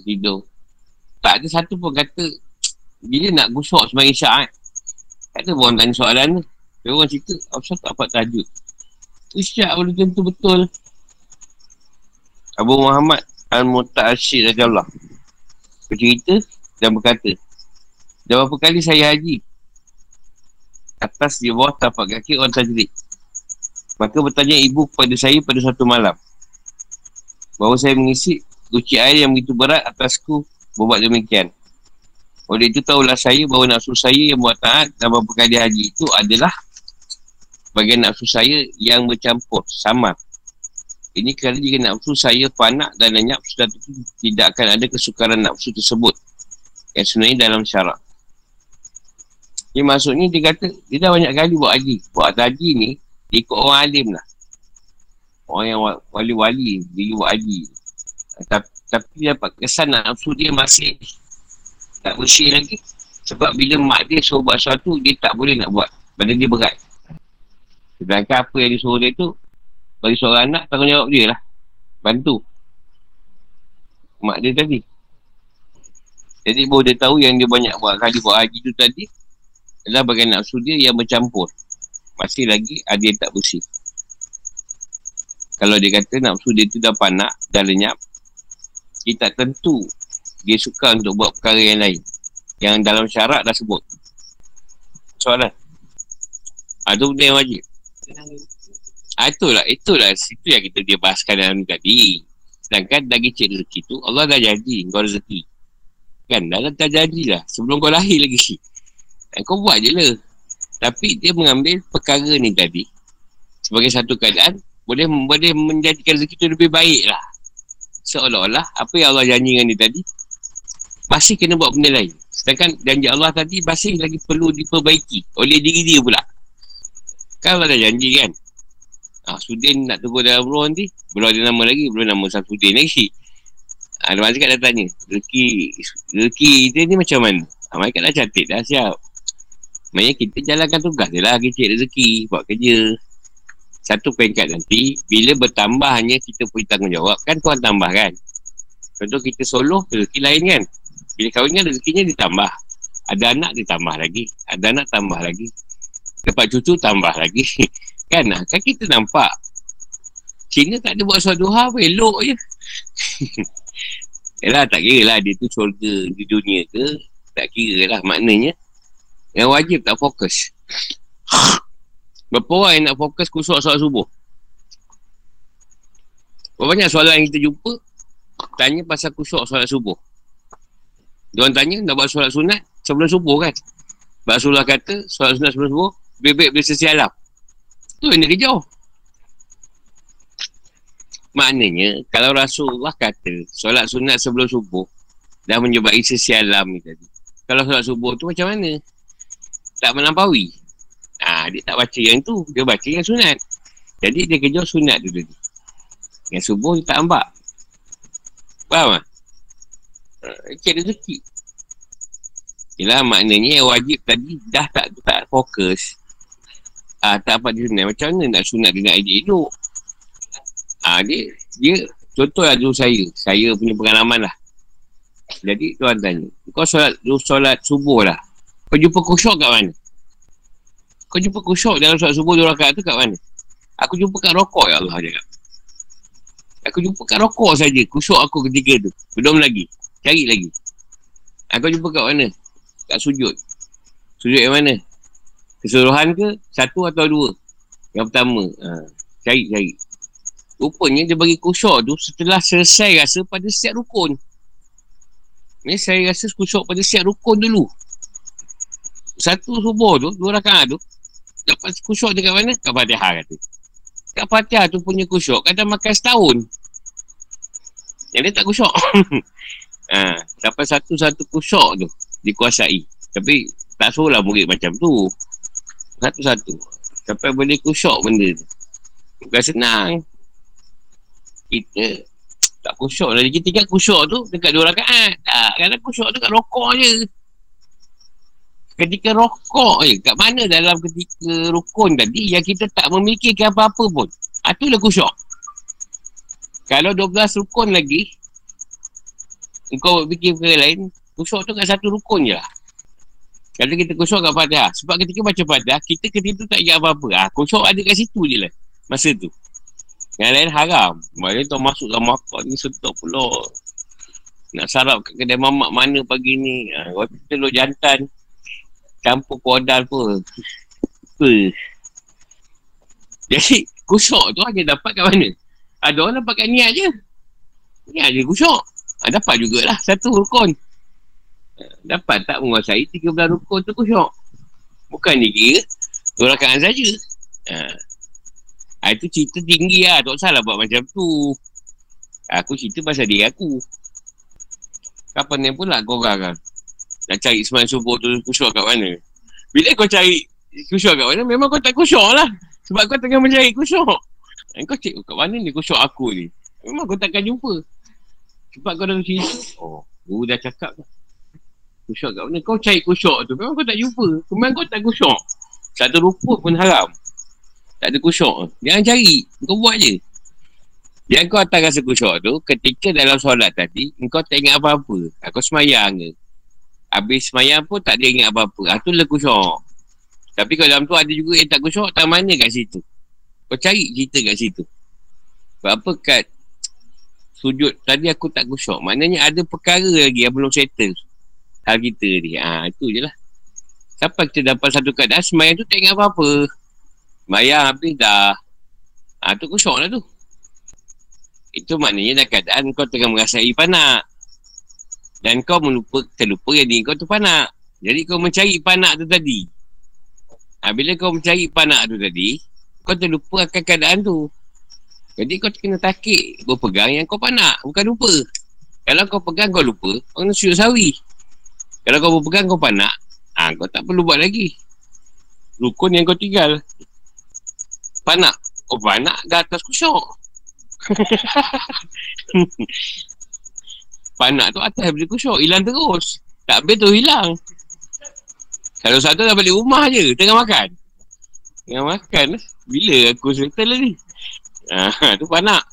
tidur. Tak ada satu pun kata, bila nak gusok syak eh. Tak ada orang tanya soalan ni. Dia orang cerita, apa tak dapat tajuk. Isyak boleh tentu betul. Abu Muhammad Al-Muta'asyid Raja Allah Bercerita dan berkata Dah berapa kali saya haji? Atas di bawah tapak kaki orang tajrid Maka bertanya ibu kepada saya pada satu malam Bahawa saya mengisi Guci air yang begitu berat atasku Berbuat demikian. Oleh itu tahulah saya bahawa nafsu saya yang buat taat Dan beberapa kali haji itu adalah Bagian nafsu saya yang bercampur Samar ini kerana jika nafsu saya panak dan lenyap sudah tentu tidak akan ada kesukaran nafsu tersebut. Yang sebenarnya dalam syarak. Ini maksudnya dia kata, dia dah banyak kali buat haji. Buat haji ni, dia ikut orang alim lah. Orang yang wali-wali, dia buat haji. Tapi, tapi dapat kesan nafsu dia masih tak bersih lagi. Sebab bila mak dia suruh buat sesuatu, dia tak boleh nak buat. Badan dia berat. Sedangkan apa yang disuruh dia tu, bagi seorang anak, tanggungjawab dia lah. Bantu. Mak dia tadi. Jadi baru dia tahu yang dia banyak buat kali buat haji tu tadi adalah bagian nafsu dia yang bercampur. Masih lagi ada yang tak bersih. Kalau dia kata nafsu dia tu dah panak, dah lenyap, dia tak tentu dia suka untuk buat perkara yang lain. Yang dalam syarat dah sebut. Soalan. Ada benda yang wajib. Ha, itulah, itulah situ yang kita dia bahaskan dalam tadi. Sedangkan dagi cik rezeki tu, Allah dah janji kau rezeki. Kan, dah dah janji lah. Sebelum kau lahir lagi. Dan kau buat je lah. Tapi dia mengambil perkara ni tadi. Sebagai satu keadaan, boleh boleh menjadikan rezeki tu lebih baik lah. Seolah-olah, apa yang Allah janji dengan dia tadi, masih kena buat benda lain. Sedangkan janji Allah tadi masih lagi perlu diperbaiki oleh diri dia pula. Kan dah janji kan? Ah, Sudin nak tunggu dalam ruang nanti Belum ada nama lagi Belum nama Sudin lagi. Ah, Ada malaikat dah tanya Rezeki Rezeki kita ni macam mana? Ah, Malaikat dah cantik dah siap. Maksudnya kita jalankan tugas je lah Kecil rezeki Buat kerja. Satu peringkat nanti Bila bertambahnya Kita punya tanggungjawab Kan tuan tambah kan? Contoh kita solo Rezeki lain kan? Bila kahwin kan rezekinya ditambah. Ada anak ditambah lagi Ada anak tambah lagi Dapat cucu tambah lagi. Kan? Kan kita nampak. Cina tak ada buat suatu duha pun elok je. Yalah tak kira lah dia tu syurga di dunia ke? Tak kira lah maknanya. Yang wajib tak fokus. Berapa orang yang nak fokus kusuk solat subuh? Berapa banyak soalan yang kita jumpa? Tanya pasal kusuk solat subuh. Dia orang tanya nak buat solat sunat sebelum subuh kan? Rasulullah kata solat sunat sebelum subuh Bebek boleh sesialam tu yang dia kejar. Maknanya, kalau Rasulullah kata solat sunat sebelum subuh dah menyebabkan sesialam ni tadi. Kalau solat subuh tu macam mana? Tak melampaui. Ha, dia tak baca yang tu. Dia baca yang sunat. Jadi dia kejar sunat tu tadi. Yang subuh dia tak ambak. Faham tak? Ha, cik rezeki. Yelah maknanya yang wajib tadi dah tak tak fokus ah, tak dapat dia sunat. Macam mana nak sunat dengan idea hidup? Ah, dia, dia, contoh lah dulu saya. Saya punya pengalaman lah. Jadi tuan tanya. Kau solat, solat subuh lah. Kau jumpa kusyuk kat mana? Kau jumpa kusyuk dalam solat subuh dua rakaat tu kat mana? Aku jumpa kat rokok ya Allah cakap. Aku jumpa kat rokok saja. Kusyuk aku ketika tu. Belum lagi. Cari lagi. Aku jumpa kat mana? Kat sujud. Sujud yang mana? Keseluruhan ke? Satu atau dua? Yang pertama. Ha. Cari, cari. Rupanya dia bagi kusyuk tu setelah selesai rasa pada setiap rukun. Ni saya rasa kusyuk pada setiap rukun dulu. Satu subuh tu, dua rakaat tu, dapat kusyuk dekat mana? Kat Fatihah kata. Kat Fatihah tu punya kusyuk, kata makan setahun. Yang dia tak kusyuk. ha, dapat satu-satu kusyuk tu dikuasai. Tapi tak suruh lah murid macam tu. Satu-satu. Sampai boleh kusyuk benda tu. Bukan senang. Kita tak kusyuk lah. Kita tinggal kusyuk tu dekat dua rakaat. Tak. Kadang kusyuk tu kat rokok je. Ketika rokok je. Kat mana dalam ketika rukun tadi yang kita tak memiliki apa-apa pun. Itulah kusyuk. Kalau 12 rukun lagi. Kau fikir perkara lain. Kusyuk tu kat satu rukun je lah. Kalau kita kusyuk kat Fatihah. Sebab ketika baca Fatihah. Kita ketika tu tak ingat apa-apa. Ha, kusyuk ada kat situ je lah. Masa tu. Yang lain haram. Maksudnya tu masuk dalam makan ni setok pula. Nak sarap kat kedai mamak mana pagi ni. Ha, waktu telur jantan. Campur kodal pun. Apa? Jadi kusyuk tu hanya dapat kat mana? Ada orang dapat kat niat je. Niat je kusyuk. Ha, dapat jugalah satu rukun. Ha, dapat tak menguasai 13 rukun tu kusyuk. Bukan ni kira. Dua rakaan saja. Ha. Ha, itu cerita tinggi lah. Tak salah buat macam tu. Aku cerita pasal diri aku. Kapan ni pula kau orang kan? Nak cari semalam subuh tu kusyuk kat mana? Bila kau cari kusyuk kat mana, memang kau tak kusyuk lah. Sebab kau tengah mencari kusyuk. Kau cek kat mana ni kusyuk aku ni? Memang kau takkan jumpa. Sebab kau dah cerita. Oh, guru dah cakap tu. Kusyuk kat mana? Kau cari kusyuk tu. Memang kau tak jumpa. Memang kau tak kusyuk. Satu rupa pun haram. Tak ada kusyuk. Jangan cari. Kau buat je. Yang kau atas rasa kusyuk tu, ketika dalam solat tadi, kau tak ingat apa-apa. Aku semayang ke. Habis semayang pun tak ada ingat apa-apa. Ah, tu lah kusyuk. Tapi kalau dalam tu ada juga yang tak kusyuk, tak mana kat situ. Kau cari cerita kat situ. Sebab apa kat sujud tadi aku tak kusyuk. Maknanya ada perkara lagi yang belum settle. Hal kita ni. Ha, itu je lah. Sampai kita dapat satu keadaan, semayang tu tak ingat apa-apa. Mayang habis dah. Ha, tu kusyuk lah tu. Itu maknanya dah keadaan kau tengah merasai panak. Dan kau melupa, terlupa yang diri kau tu panak. Jadi kau mencari panak tu tadi. Ha, bila kau mencari panak tu tadi, kau terlupa akan keadaan tu. Jadi kau kena takik berpegang yang kau panak. Bukan lupa. Kalau kau pegang kau lupa, kena sujud sawi. Kalau kau berpegang kau panak, ha, kau tak perlu buat lagi. Rukun yang kau tinggal panak. Oh panak dah atas kusyuk. panak tu atas beli kusyuk. Hilang terus. Tak habis tu hilang. Kalau satu dah balik rumah je. Tengah makan. Tengah makan. Bila aku settle lagi. Ha, tu panak.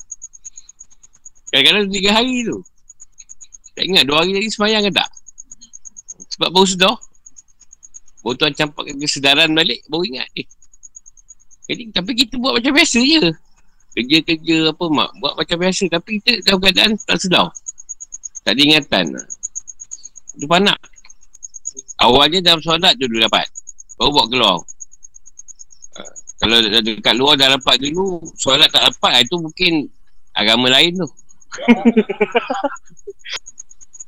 Kadang-kadang tiga hari tu. Tak ingat dua hari lagi semayang ke tak? Sebab baru sedar. Baru tuan campak kesedaran balik. Baru ingat. Eh, jadi, tapi kita buat macam biasa je. Kerja-kerja apa mak. Buat macam biasa. Tapi kita dalam keadaan tak sedar. Tak ada ingatan. Itu panak. Awalnya dalam solat dulu dapat. Baru buat keluar. Uh, kalau dekat luar dah dapat dulu, solat tak dapat, itu mungkin agama lain tu.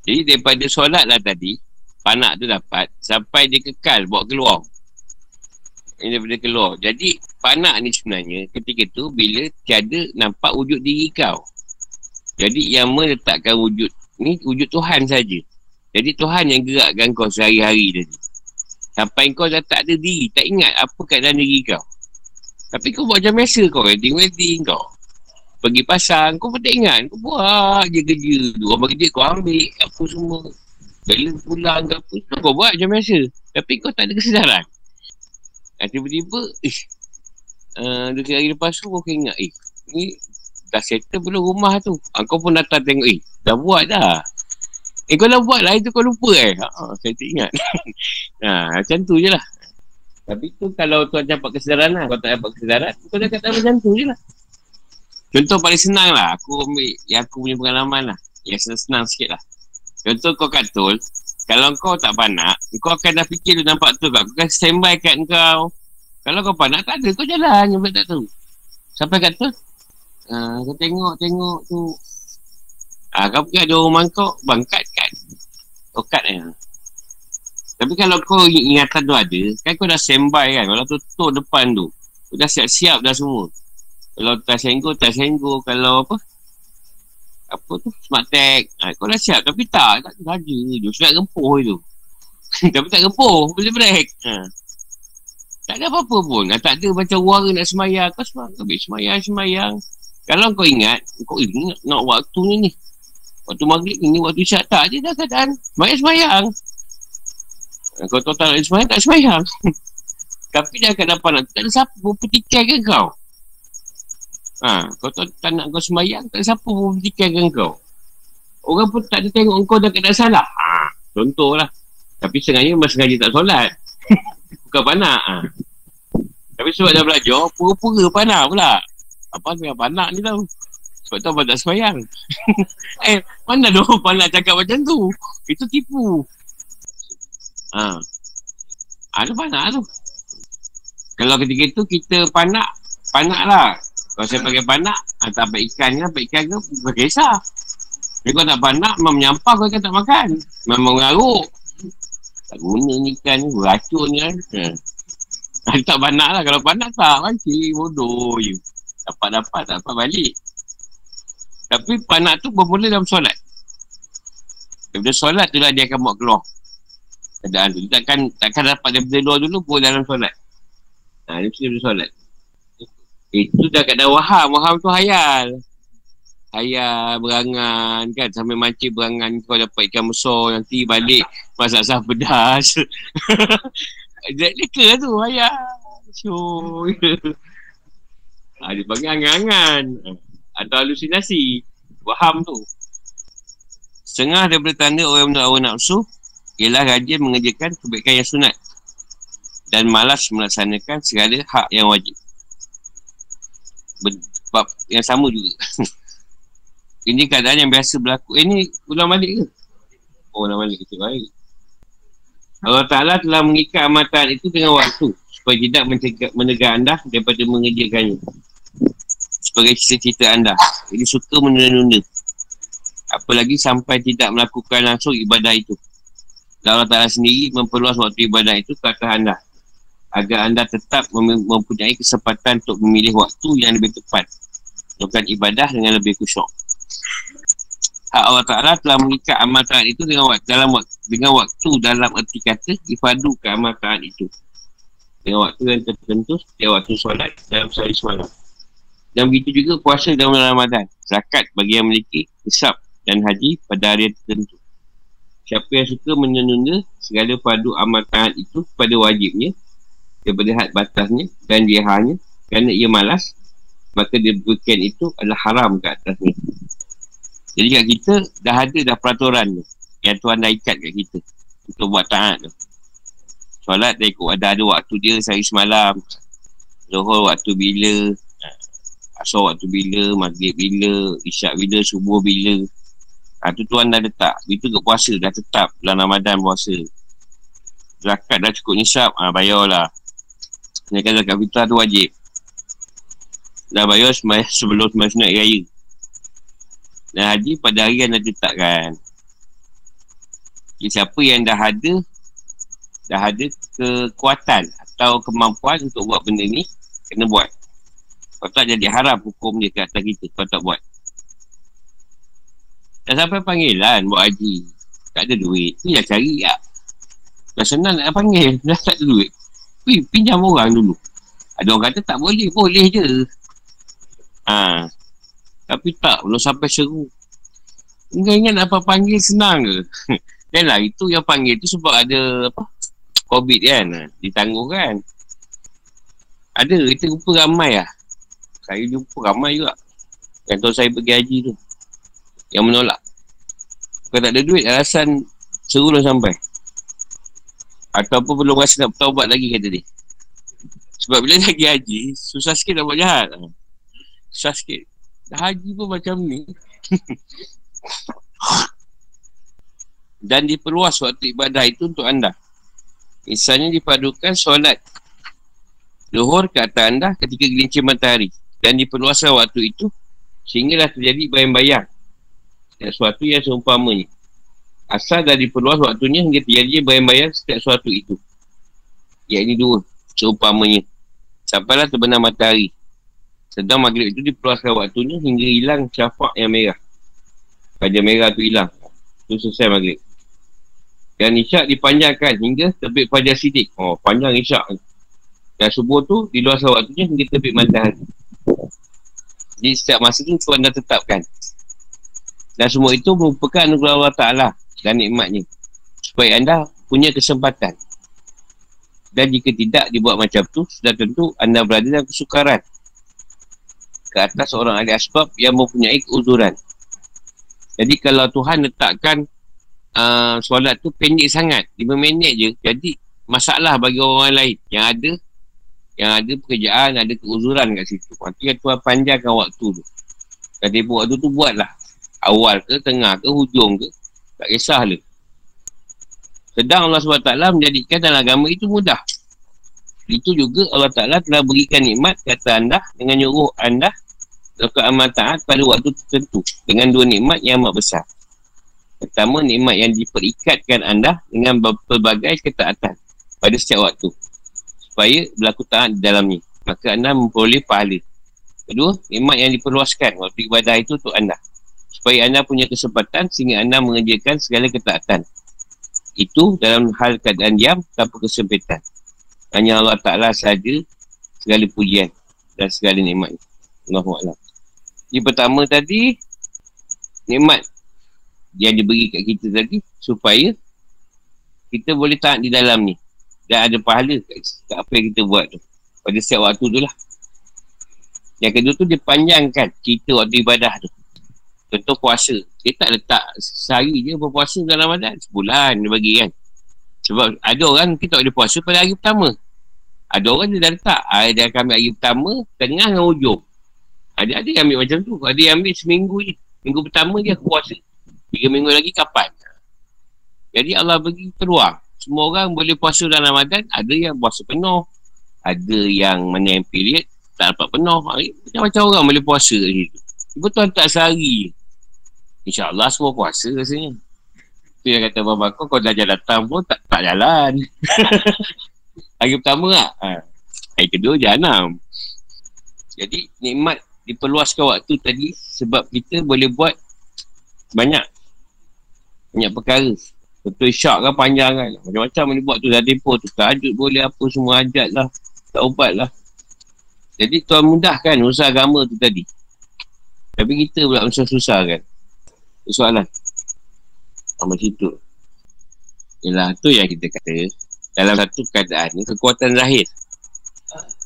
Jadi daripada solat lah tadi, panak tu dapat, sampai dia kekal buat keluar. Ini daripada keluar. Jadi, panak ni sebenarnya ketika tu bila tiada nampak wujud diri kau. Jadi, yang meletakkan wujud ni wujud Tuhan saja. Jadi, Tuhan yang gerakkan kau sehari-hari tadi. Sampai kau dah tak ada diri, tak ingat apa keadaan diri kau. Tapi kau buat macam biasa kau, wedding-wedding kau. Pergi pasang, kau pun tak ingat. Kau buat je kerja. Orang kerja kau ambil apa semua. Bila pulang ke apa, kau buat macam biasa. Tapi kau tak ada kesedaran. Dan tiba-tiba, eh, uh, dua hari lepas tu kau ingat, eh, ni dah settle belum rumah tu. Ha, kau pun datang tengok, eh, dah buat dah. Eh kau dah buat lah itu kau lupa eh. Ha, saya tak ingat. ha, macam tu je lah. Tapi tu kalau tuan dapat kesedaran lah. Kau tak dapat kesedaran, kau dah kata macam tu je lah. Contoh paling senang lah. Aku ambil yang aku punya pengalaman lah. Yang senang sikit lah. Contoh kau katul. Kalau kau tak panak, kau akan dah fikir tu nampak tu kau. Kau akan standby kat kau. Kalau kau panak, tak ada. Kau jalan. Yang tak tahu. Sampai kat tu. Uh, kau tengok, tengok tu. Ah, kau pergi ada rumah kau, bangkat kan. Kau kat eh. Tapi kalau kau ingatan tu ada, kan kau dah sembai kan. Kalau tutup depan tu, kau dah siap-siap dah semua. Kalau tak senggol, tak senggol. Kalau apa, apa tu, smart tag. Ha, kau dah siap. Tapi tak, tak saja je. Surat gempuh tu. Tapi tak gempuh, boleh break. Ha. Tak ada apa-apa pun. Ha, tak ada macam warga nak semayang. Kau semayang, kau semayang, semayang. Kalau kau ingat, kau ingat nak waktu ni ni. Waktu maghrib ni, waktu isyak tak. Dia dah keadaan semayang-semayang. Kau tahu tak semayang, tak semayang. Tapi dia akan dapat nak. Tak ada siapa pun petikai ke kau. Ha, kau tahu tak nak kau semayang, tak siapa pun ke kau. Orang pun tak ada tengok kau dah keadaan salah. Ha, contohlah. Tapi sengaja memang sengaja tak solat. Bukan panak. Ha. Tapi sebab dah belajar, pura-pura panak pula. Apa yang panak ni tau. Sebab tu abang tak semayang. eh, mana ada orang nak cakap macam tu? Itu tipu. Ha. Ada ha, panak tu. Kalau ketika tu kita panak, panak lah. Kalau saya pakai panak, ha, tak dapat ikan ke, dapat ikan ke, bukan kisah. Tapi kalau tak panak, memang menyampah kau tak makan. Memang mengaruk. Tak guna ni ikan ni, beracun ni kan. Ha. tak panak lah. Kalau panak tak, mancing, bodoh je. Dapat-dapat, tak dapat balik. Tapi panak tu bermula dalam solat. Daripada solat tu lah dia akan buat keluar. Keadaan tu. Dia takkan, takkan dapat daripada luar dulu pun dalam solat. Ha, dia mesti solat. Itu dah kat waham. Waham tu hayal. Hayal, berangan kan. Sambil mancing berangan kau dapat ikan besar. Nanti balik masak sah pedas. Dia leka tu hayal. So, ha, dia panggil angan-angan atau halusinasi faham tu setengah daripada tanda orang menurut awal nafsu ialah rajin mengerjakan kebaikan yang sunat dan malas melaksanakan segala hak yang wajib bab yang sama juga ini keadaan yang biasa berlaku eh ni ulang balik ke? oh ulang balik kita baik Allah Ta'ala telah mengikat amatan itu dengan waktu supaya tidak menegak anda daripada mengerjakannya sebagai cita-cita anda. Jadi suka menunda-nunda. Apalagi sampai tidak melakukan langsung ibadah itu. Dan Allah Ta'ala sendiri memperluas waktu ibadah itu ke atas anda. Agar anda tetap mempunyai kesempatan untuk memilih waktu yang lebih tepat. Melakukan ibadah dengan lebih kusyuk. Hak Allah Ta'ala telah mengikat amal taat itu dengan waktu, dalam waktu, dengan waktu dalam erti kata dipadukan amal taat itu. Dengan waktu yang tertentu setiap waktu solat dalam sehari semalam. Dan begitu juga puasa dalam Ramadan. Zakat bagi yang memiliki hisap dan haji pada hari tertentu. Siapa yang suka menunda segala padu amal taat itu pada wajibnya daripada had batasnya dan dia hanya kerana ia malas maka dia berikan itu adalah haram ke atasnya. Jadi kat kita dah ada dah peraturan tu yang Tuhan dah ikat kat kita untuk buat taat tu. Solat dah ikut ada ada waktu dia sehari semalam. Zuhur waktu bila Asar waktu bila, maghrib bila, isyak bila, subuh bila. Ha, tu tuan dah letak. Itu ke puasa dah tetap dalam Ramadan puasa. Zakat dah cukup nisab, ha, bayarlah. Sebenarnya zakat fitrah tu wajib. Dah bayar sebelum sembilan sunat raya. Dan haji pada hari yang dah letakkan. Jadi siapa yang dah ada, dah ada kekuatan atau kemampuan untuk buat benda ni, kena buat. Kau tak jadi haram hukum dia ke atas kita Kau tak buat Dah sampai panggilan buat haji Tak ada duit Ni dah cari ya. Dah senang nak panggil Dah tak ada duit Pin, Pinjam orang dulu. Ada orang kata tak boleh Boleh je. Ha. Tapi tak Belum sampai seru. Kau ingat apa panggil senang ke? Dan lah itu yang panggil tu sebab ada apa Covid kan? Ditangguh kan? Ada kita rupa ramai lah. Saya jumpa ramai juga. Yang tahu saya pergi haji tu. Yang menolak. Kalau tak ada duit, alasan seru dah sampai. Ataupun belum rasa nak bertaubat lagi kata dia. Sebab bila lagi haji, susah sikit nak buat jahat. Susah sikit. Haji pun macam ni. Dan diperluas waktu ibadah itu untuk anda. Misalnya dipadukan solat Luhur ke atas anda ketika gelincir matahari. Dan diperluaskan waktu itu sehinggalah terjadi bayang-bayang. Sesuatu yang seumpamanya. Asal dah diperluas waktunya hingga terjadi bayang-bayang setiap sesuatu itu. Ya ini dua. Seumpamanya. Sampailah terbenam matahari. Sedang maghrib itu diperluaskan waktunya hingga hilang syafak yang merah. Pada merah tu hilang. Itu selesai maghrib. Dan isyak dipanjangkan hingga terbit fajar sidik. Oh, panjang isyak. Dan subuh tu diluaskan waktunya hingga terbit matahari. Jadi setiap masa tu Tuhan dah tetapkan. Dan semua itu merupakan anugerah Allah Ta'ala dan nikmatnya. Supaya anda punya kesempatan. Dan jika tidak dibuat macam tu, sudah tentu anda berada dalam kesukaran. Ke atas orang ahli asbab yang mempunyai keuzuran. Jadi kalau Tuhan letakkan uh, solat tu pendek sangat, 5 minit je. Jadi masalah bagi orang lain yang ada yang ada pekerjaan, ada keuzuran kat situ. Kan Tuhan panjangkan waktu tu. Dia buat waktu tu, buatlah. Awal ke, tengah ke, hujung ke. Tak kisahlah. Sedang Allah SWT menjadikan dalam agama itu mudah. Itu juga Allah Ta'ala telah berikan nikmat kata anda dengan nyuruh anda lakukan amal taat pada waktu tertentu dengan dua nikmat yang amat besar. Pertama, nikmat yang diperikatkan anda dengan berbagai ketaatan pada setiap waktu supaya berlaku taat di dalamnya. Maka anda memperoleh pahala. Kedua, nikmat yang diperluaskan waktu ibadah itu untuk anda. Supaya anda punya kesempatan sehingga anda mengerjakan segala ketaatan. Itu dalam hal keadaan diam tanpa kesempitan. Hanya Allah Ta'ala saja segala pujian dan segala nikmat. Allah Allah. Yang pertama tadi, nikmat yang diberi kat kita tadi supaya kita boleh taat di dalam ni. Dan ada pahala kat, apa yang kita buat tu. Pada setiap waktu tu lah. Yang kedua tu dia panjangkan cerita waktu ibadah tu. Contoh puasa. Dia tak letak sehari je berpuasa dalam Ramadan. Sebulan dia bagi kan. Sebab ada orang kita tak puasa pada hari pertama. Ada orang dia dah letak. Ah, dia akan ambil hari pertama, tengah dan hujung. Ada ada yang ambil macam tu. Ada yang ambil seminggu je. Minggu pertama dia puasa. Tiga minggu lagi kapan? Jadi Allah bagi peluang. Semua orang boleh puasa dalam Ramadan. Ada yang puasa penuh. Ada yang mana yang period tak dapat penuh. Macam-macam orang boleh puasa kat situ. Betul tak sehari InsyaAllah semua puasa rasanya. Tu yang kata Abang kau, kau dah jalan datang pun tak, tak jalan. Hari pertama lah. Ha. Hari kedua, jahanam. Jadi, nikmat diperluaskan waktu tadi sebab kita boleh buat banyak banyak perkara. Betul syak kan panjang kan. Macam-macam boleh buat tu dah tempoh tu. Tahajud boleh apa semua ajat lah. Tak ubat lah. Jadi tuan mudahkan usaha agama tu tadi. Tapi kita pula susah-susah kan soalan. Sama situ. Ialah tu yang kita kata dalam satu keadaan ni kekuatan zahir.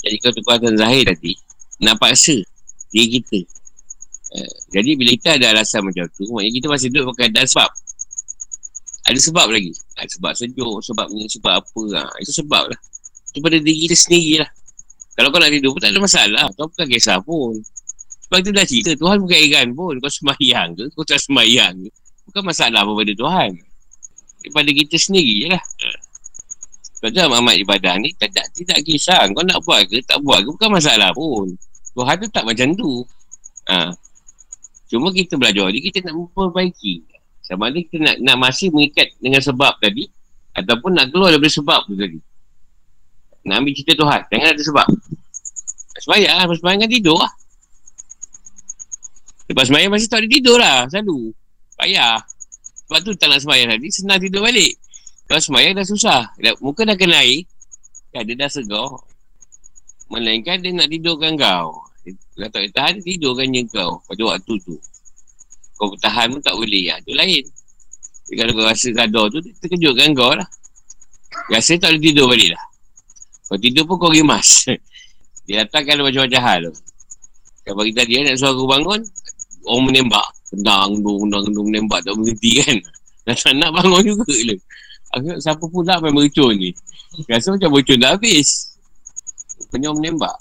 Jadi kalau kekuatan zahir tadi nak paksa diri kita. Uh, jadi bila kita ada alasan macam tu maknanya kita masih duduk pakai keadaan sebab. Ada sebab lagi. Ha, sebab sejuk sebab ni sebab apa. Ha, itu sebab lah. Itu pada diri kita sendiri lah kalau kau nak tidur pun tak ada masalah. Kau bukan kisah pun sebab itu dah cerita Tuhan bukan ikan pun. Kau semayang ke? Kau tak semayang ke? Bukan masalah apa pada Tuhan. Daripada kita sendiri je lah. Sebab tu amat ibadah ni tidak, tidak kisah. Kau nak buat ke Tak buat ke Bukan masalah pun. Tuhan tu tak macam tu. Ha. Cuma kita belajar ni Kita nak memperbaiki. Sama ada kita nak, nak masih mengikat Dengan sebab tadi Ataupun nak keluar daripada sebab tu tadi. Nak ambil cerita Tuhan Jangan ada sebab. Semayang lah Semayang kan tidur lah Lepas semayang masih tak ada tidur lah Selalu. Payah. Sebab tu tak nak semayang tadi Senang tidur balik. Lepas semayang dah susah. Muka dah kena air. Kan dia dah segar. Melainkan dia nak tidurkan kau. Kalau tak tahan Tidurkan je kau. Pada waktu tu. Kau tahan pun tak boleh. Ya. Itu lain. Tapi kalau kau rasa kadar tu Terkejutkan kau lah. Rasa tak boleh tidur balik lah. Kau tidur pun kau rimas. Dia datangkan macam-macam hal tu. Kalau kita dia nak suruh aku bangun orang menembak tendang gendung tendang gendung menembak tak berhenti kan Dan tak nak bangun juga lah. Aku siapa pula main mercun ni. Rasa macam mercun dah habis. Penyom menembak.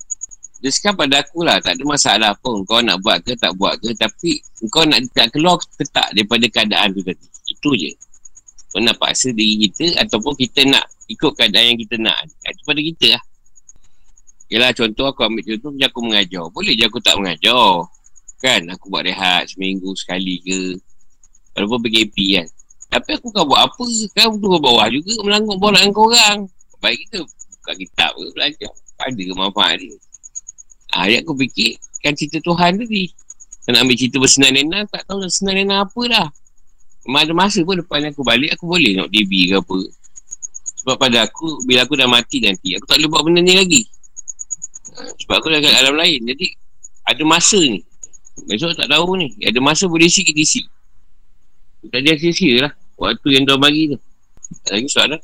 Dia sekarang pada aku lah, tak ada masalah pun. Kau nak buat ke tak buat ke. Tapi kau nak tak keluar ke tak daripada keadaan tu tadi. Itu je. Kau nak paksa diri kita ataupun kita nak ikut keadaan yang kita nak. Itu pada kita lah. Yelah contoh aku ambil contoh macam aku mengajar. Boleh je aku tak mengajar. Kan aku buat rehat seminggu sekali ke. Walaupun PKP kan. Tapi aku kan buat apa. Kan turun bawah juga melangkuk bola dengan korang. Baik kita buka kitab ke belajar. Ada ke manfaat dia. Ha, jadi aku fikir kan cerita Tuhan tadi. Kau nak ambil cerita bersenang lenang tak tahu nak senang lenang apa dah. Ada masa pun depan aku balik aku boleh nak DB ke apa. Sebab pada aku bila aku dah mati nanti aku tak boleh buat benda ni lagi. Sebab aku dah kat alam lain Jadi Ada masa ni Besok tak tahu ni. Ada masa boleh isi kita isi Tak ada sia-sia lah. Waktu yang tuan bagi tu. Tak lagi soalan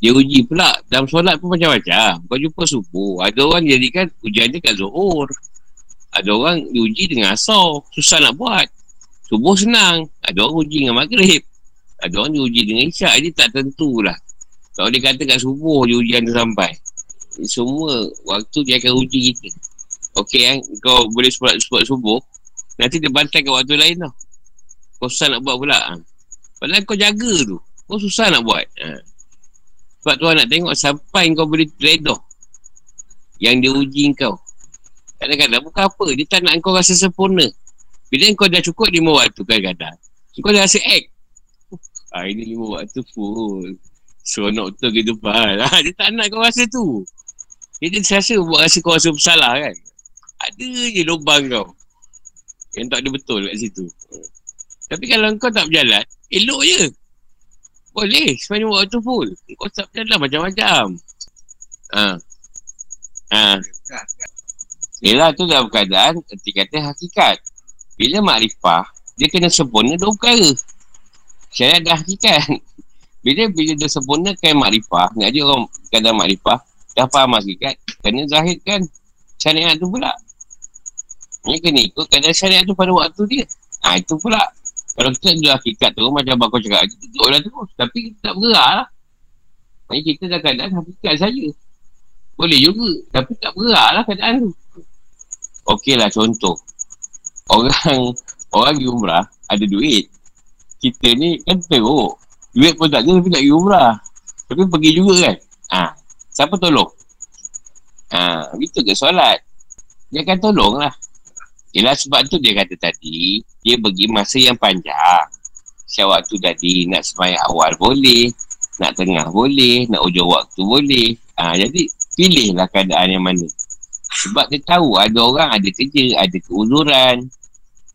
Dia uji pula. Dalam solat pun macam-macam. Kau jumpa subuh. Ada orang jadikan Ujian dia kat zuhur. Ada orang diuji dengan asal Susah nak buat. Subuh senang. Ada orang uji dengan maghrib. Ada orang diuji dengan isyak. Jadi tak tentulah Kalau dia kata kat subuh Dia ujian tu sampai. Semua waktu dia akan uji kita. Okey kan, kau boleh sebut subuh, nanti dia bantai ke waktu lain tau. Kau susah nak buat pula. Ha. Padahal kau jaga tu. Kau susah nak buat. Ha. Sebab Tuhan nak tengok sampai kau boleh redha yang dia uji kau. Kadang-kadang bukan apa, dia tak nak kau rasa sempurna. Bila kau dah cukup lima waktu kadang-kadang, kau dah rasa act. Ah, ini lima waktu full. Seronok betul kehidupan. Ha, dia tak nak kau rasa tu. Dia rasa buat rasa kau rasa bersalah kan. Ada je lubang kau. Yang tak ada betul kat situ. Tapi kalau kau tak berjalan, elok je. Boleh, sepanjang waktu full. Kau tak berjalan macam-macam. Ha. Ha. Yelah tu dalam keadaan ketika kata hakikat. Bila makrifah, dia kena sempurna dua perkara. Syariat dah hakikat. Bila bila dia sempurnakan makrifah, ni ada orang kadang makrifah, dah faham hakikat kena zahirkan syariat tu pula ni kena ikut kadang syariat tu pada waktu dia. Ha, itu pula. Kalau kita ada hakikat tu macam abang kau cakap kita duduk lah terus. Tapi kita tak bergerak lah. Maksudnya kita dah keadaan hakikat saja. Boleh juga tapi tak bergerak lah keadaan tu. Okey lah contoh. Orang orang pergi umrah ada duit. Kita ni kan teruk. Duit pun tak ada tapi nak pergi umrah. Tapi pergi juga kan? Ha, Siapa tolong? Ha, itu ke solat? Dia akan tolong lah. Yelah sebab tu dia kata tadi, dia bagi masa yang panjang. Siapa waktu tadi nak semayang awal boleh, nak tengah boleh, nak ujung waktu boleh. Ha, jadi pilihlah keadaan yang mana. Sebab dia tahu ada orang ada kerja, ada keuzuran.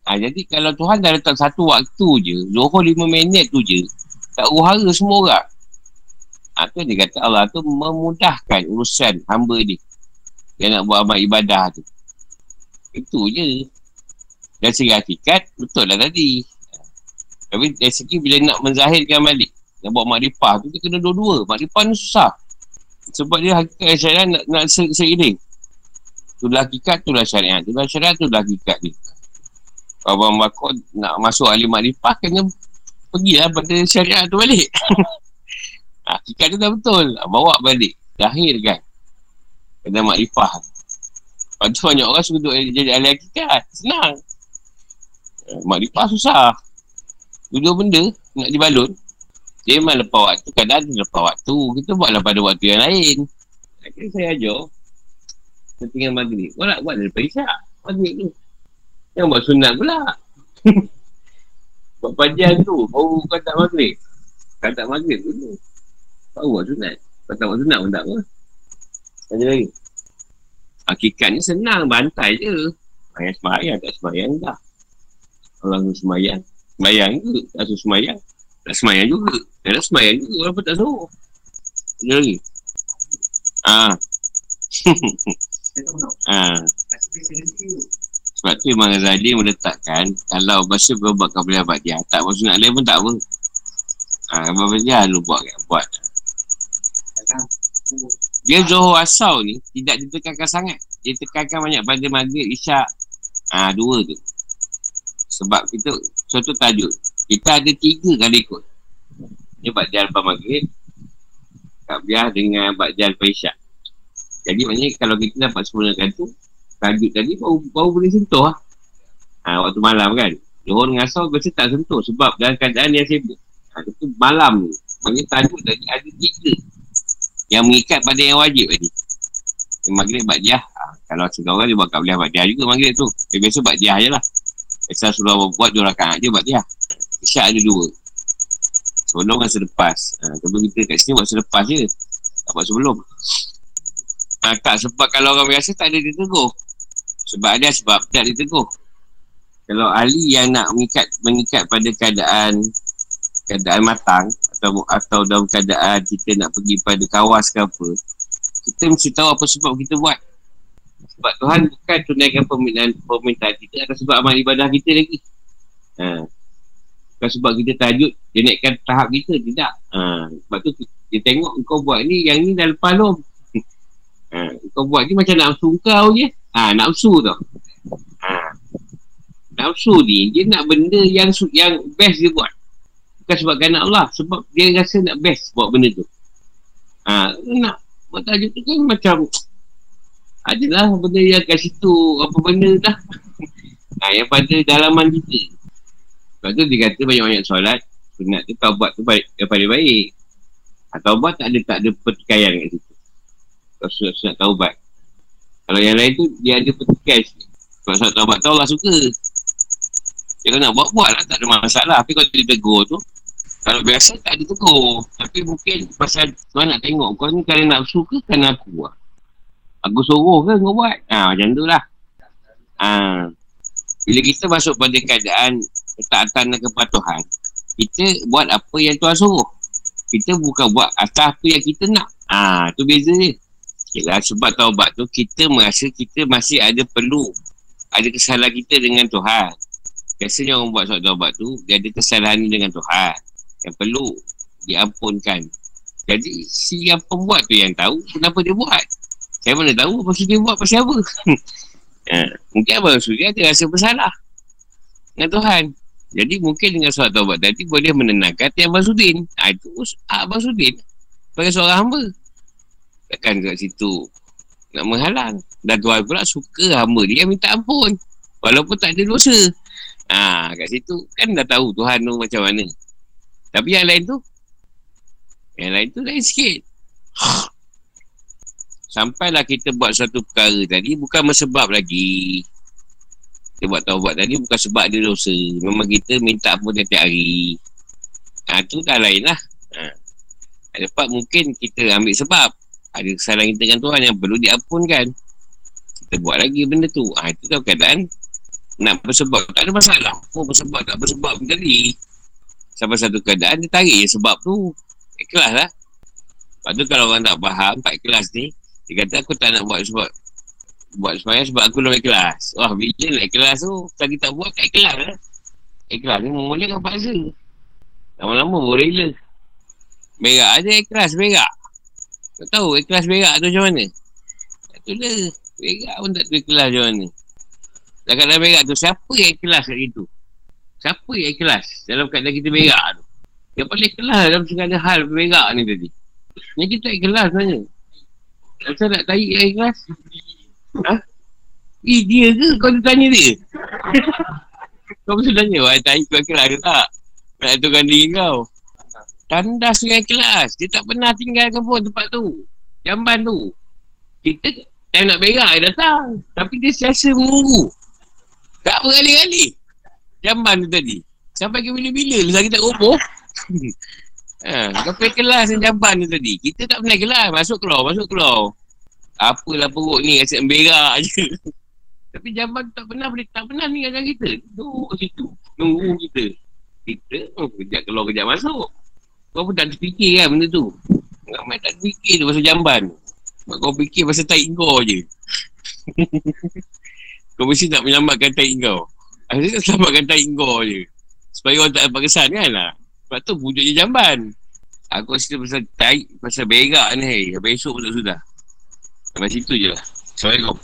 Ha, jadi kalau Tuhan dah letak satu waktu je, Zuhur lima minit tu je, tak uhara semua orang. Ha, dia kata Allah tu memudahkan urusan hamba dia. Dia nak buat amal ibadah tu. Itu je. Dan segi hakikat, betul lah tadi. Tapi dari segi bila nak menzahirkan balik, nak buat makrifah tu, dia kena dua-dua. Makrifah ni susah. Sebab dia hakikat syariat nak, nak se seiring. Itulah hakikat, itulah syariat. Itulah syariat, itulah hakikat ni. Abang Bakor nak masuk ahli makrifah, kena pergilah pada syariat tu balik. Hakikat tu dah betul. Bawa balik. Lahirkan. Kena makrifah. Lepas tu banyak orang suka duduk jadi ahli hakikat. Senang. Eh, makrifah susah. Dua benda nak dibalun. Dia memang lepas waktu. Kadang ada lepas waktu. Kita buatlah pada waktu yang lain. Akhirnya saya ajar. Saya tinggal maghrib. Kau nak buat daripada isyak. Maghrib tu. Yang buat sunat pula. buat panjang tu. Baru kau tak maghrib. Kau tak maghrib dulu. Tahu buat sunat. Kau tak buat sunat pun tak apa. Tanya lagi. Hakikat ni senang. Bantai je. Ayah semayang tak semayang dah. Orang tu semayang. Semayang ke? Tak suruh semayang. Tak semayang juga. Tak semayang juga. Orang pun tak suruh. Tanya lagi. Ah. ah. Sebab tu Imam Ghazali meletakkan kalau bahasa berobat kau boleh abad dia tak maksud nak lain pun tak apa. Ah, ha, apa dia lu buat kan? Buat. Dia Zohor Asal ni tidak ditekankan sangat. Dia tekankan banyak pada maghrib, isyak. Ah ha, dua tu. Sebab kita, suatu tajuk. Kita ada tiga kali ikut. Ini Ba'jal Lepas Maghrib. Kabiah dengan Ba'jal Faisyak. Jadi maknanya kalau kita dapat sempurnakan tu, tajuk tadi baru, baru boleh sentuh lah. Ha, waktu malam kan. Johor dengan asal biasa tak sentuh sebab dalam keadaan yang sibuk. Ha, itu malam ni. Maknanya tajuk tadi ada tiga. Yang mengikat pada yang wajib tadi. Yang maghrib Ba'jah. Ha, kalau sekarang orang dia buat kabiah Ba'jah juga maghrib tu. Dia biasa Ba'jah je lah. Biasa suruh buat dua rakaat je Ba'jah. Isyak ada dua. Sebelum kan selepas. Ha, tapi kita kat sini buat selepas je. Tak buat sebelum. Ha, tak, sebab kalau orang biasa tak ada ditegur. Sebab ada sebab tak ditegur. Kalau ahli yang nak mengikat mengikat pada keadaan keadaan matang atau atau dalam keadaan kita nak pergi pada kawas ke apa, kita mesti tahu apa sebab kita buat. Sebab Tuhan bukan tunaikan permintaan, permintaan kita atas sebab amal ibadah kita lagi. Ha. Bukan sebab kita tajuk, dia naikkan tahap kita. Tidak. Ha. Sebab tu dia tengok kau buat ni, yang ni dah lepas lom. Ha, kau buat ni macam nafsu kau je. Ha, nafsu tu. Ha. Nafsu ni, dia nak benda yang yang best dia buat. Bukan sebab kerana Allah. Sebab dia rasa nak best buat benda tu. Ha, nak buat tajuk tu kan macam adalah benda yang kat situ apa benda dah. Ha, yang pada dalaman kita. Sebab tu dia kata banyak-banyak solat. Sunat tu taubat tu baik, yang paling baik. Ha, taubat tak ada tak ada pertikaian kat situ. Kalau sunat, tahu taubat Kalau yang lain tu Dia ada petikai sikit sunat taubat tu Allah suka Dia nak buat-buat lah Tak ada masalah Tapi kalau dia tegur tu Kalau biasa tak ada tegur. Tapi mungkin Pasal Tuhan nak tengok Kau ni kerana nafsu ke Kerana aku buat. Aku suruh ke kau buat? Ha, Macam tu lah. Ha. Bila kita masuk pada keadaan Ketaatan dan kepatuhan Kita buat apa yang Tuhan suruh. Kita bukan buat atas apa yang kita nak. Ha, tu beza dia. Yalah, sebab taubat tu kita merasa kita masih ada perlu ada kesalahan kita dengan Tuhan. Biasanya orang buat suatu taubat tu dia ada kesalahan dengan Tuhan yang perlu diampunkan. Jadi si yang pembuat tu yang tahu kenapa dia buat. Saya mana tahu apa dia buat pasal apa. ha, mungkin Abang Suri ada rasa bersalah dengan Tuhan. Jadi mungkin dengan suatu taubat tadi boleh menenangkan hati Abang Sudin. Ha, itu Abang Sudin sebagai seorang hamba. Takkan kat situ nak menghalang. Dan Tuhan pula suka hamba dia minta ampun. Walaupun tak ada dosa. Ha, kat situ kan dah tahu Tuhan tu macam mana. Tapi yang lain tu, yang lain tu lain sikit. Sampailah kita buat satu perkara tadi, bukan mesebab lagi. Kita buat tahu buat tadi bukan sebab ada dosa. Memang kita minta ampun tiap hari. Ha, tu dah lain lah. Ha. Part mungkin kita ambil sebab ada kesalahan kita dengan Tuhan yang perlu diampunkan kita buat lagi benda tu ha, itu tahu keadaan nak bersebab tak ada masalah oh bersebab tak bersebab tadi sampai satu keadaan dia tarik je sebab tu ikhlas lah lepas tu kalau orang tak faham tak ikhlas ni dia kata aku tak nak buat sebab buat semuanya sebab aku belum ikhlas wah bila nak ikhlas tu tadi tak buat tak ikhlas lah ikhlas ni memulihkan paksa lama-lama boleh rela berak aja ikhlas berak tak tahu ikhlas berak tu macam mana. Tak tu lah. Berak pun tak tahu ikhlas macam mana. Dalam keadaan berak tu, siapa yang ikhlas kat situ? Siapa yang ikhlas dalam keadaan kita berak tu? Yang paling ikhlas dalam segala hal berak ni tadi. Yang kita ikhlas sebenarnya. Kenapa nak tarik yang ikhlas? Ha? Eh, dia ke? Kau tu tanya dia? kau mesti tanya, wah, tarik kau ikhlas ke tak? Nak aturkan diri kau. Tandas dengan kelas. Dia tak pernah tinggalkan pun tempat tu. Jamban tu. Kita time nak berak dia datang. Tapi dia siasa menunggu. Tak berkali-kali. Jamban tu tadi. Sampai ke bila-bila lah kita roboh. ha, sampai kelas dengan jamban tu tadi. Kita tak pernah kelas. Masuk keluar, masuk keluar. Apalah perut ni asyik berak je. Tapi jamban tak pernah tak pernah tinggalkan kita. Duduk situ. Nunggu kita. Kita oh, kejap keluar, kejap masuk. Kau pun tak terfikir kan benda tu. Kau main tak terfikir tu pasal jamban. Sebab kau fikir pasal tai kau je. kau mesti nak menyelamatkan tai kau. Akhirnya tak selamatkan kau je. Supaya orang tak dapat kesan kan lah. Sebab tu wujudnya jamban. Aku rasa pasal tai, pasal berak ni. Habis esok pun tak sudah. Sampai situ je lah. Assalamualaikum.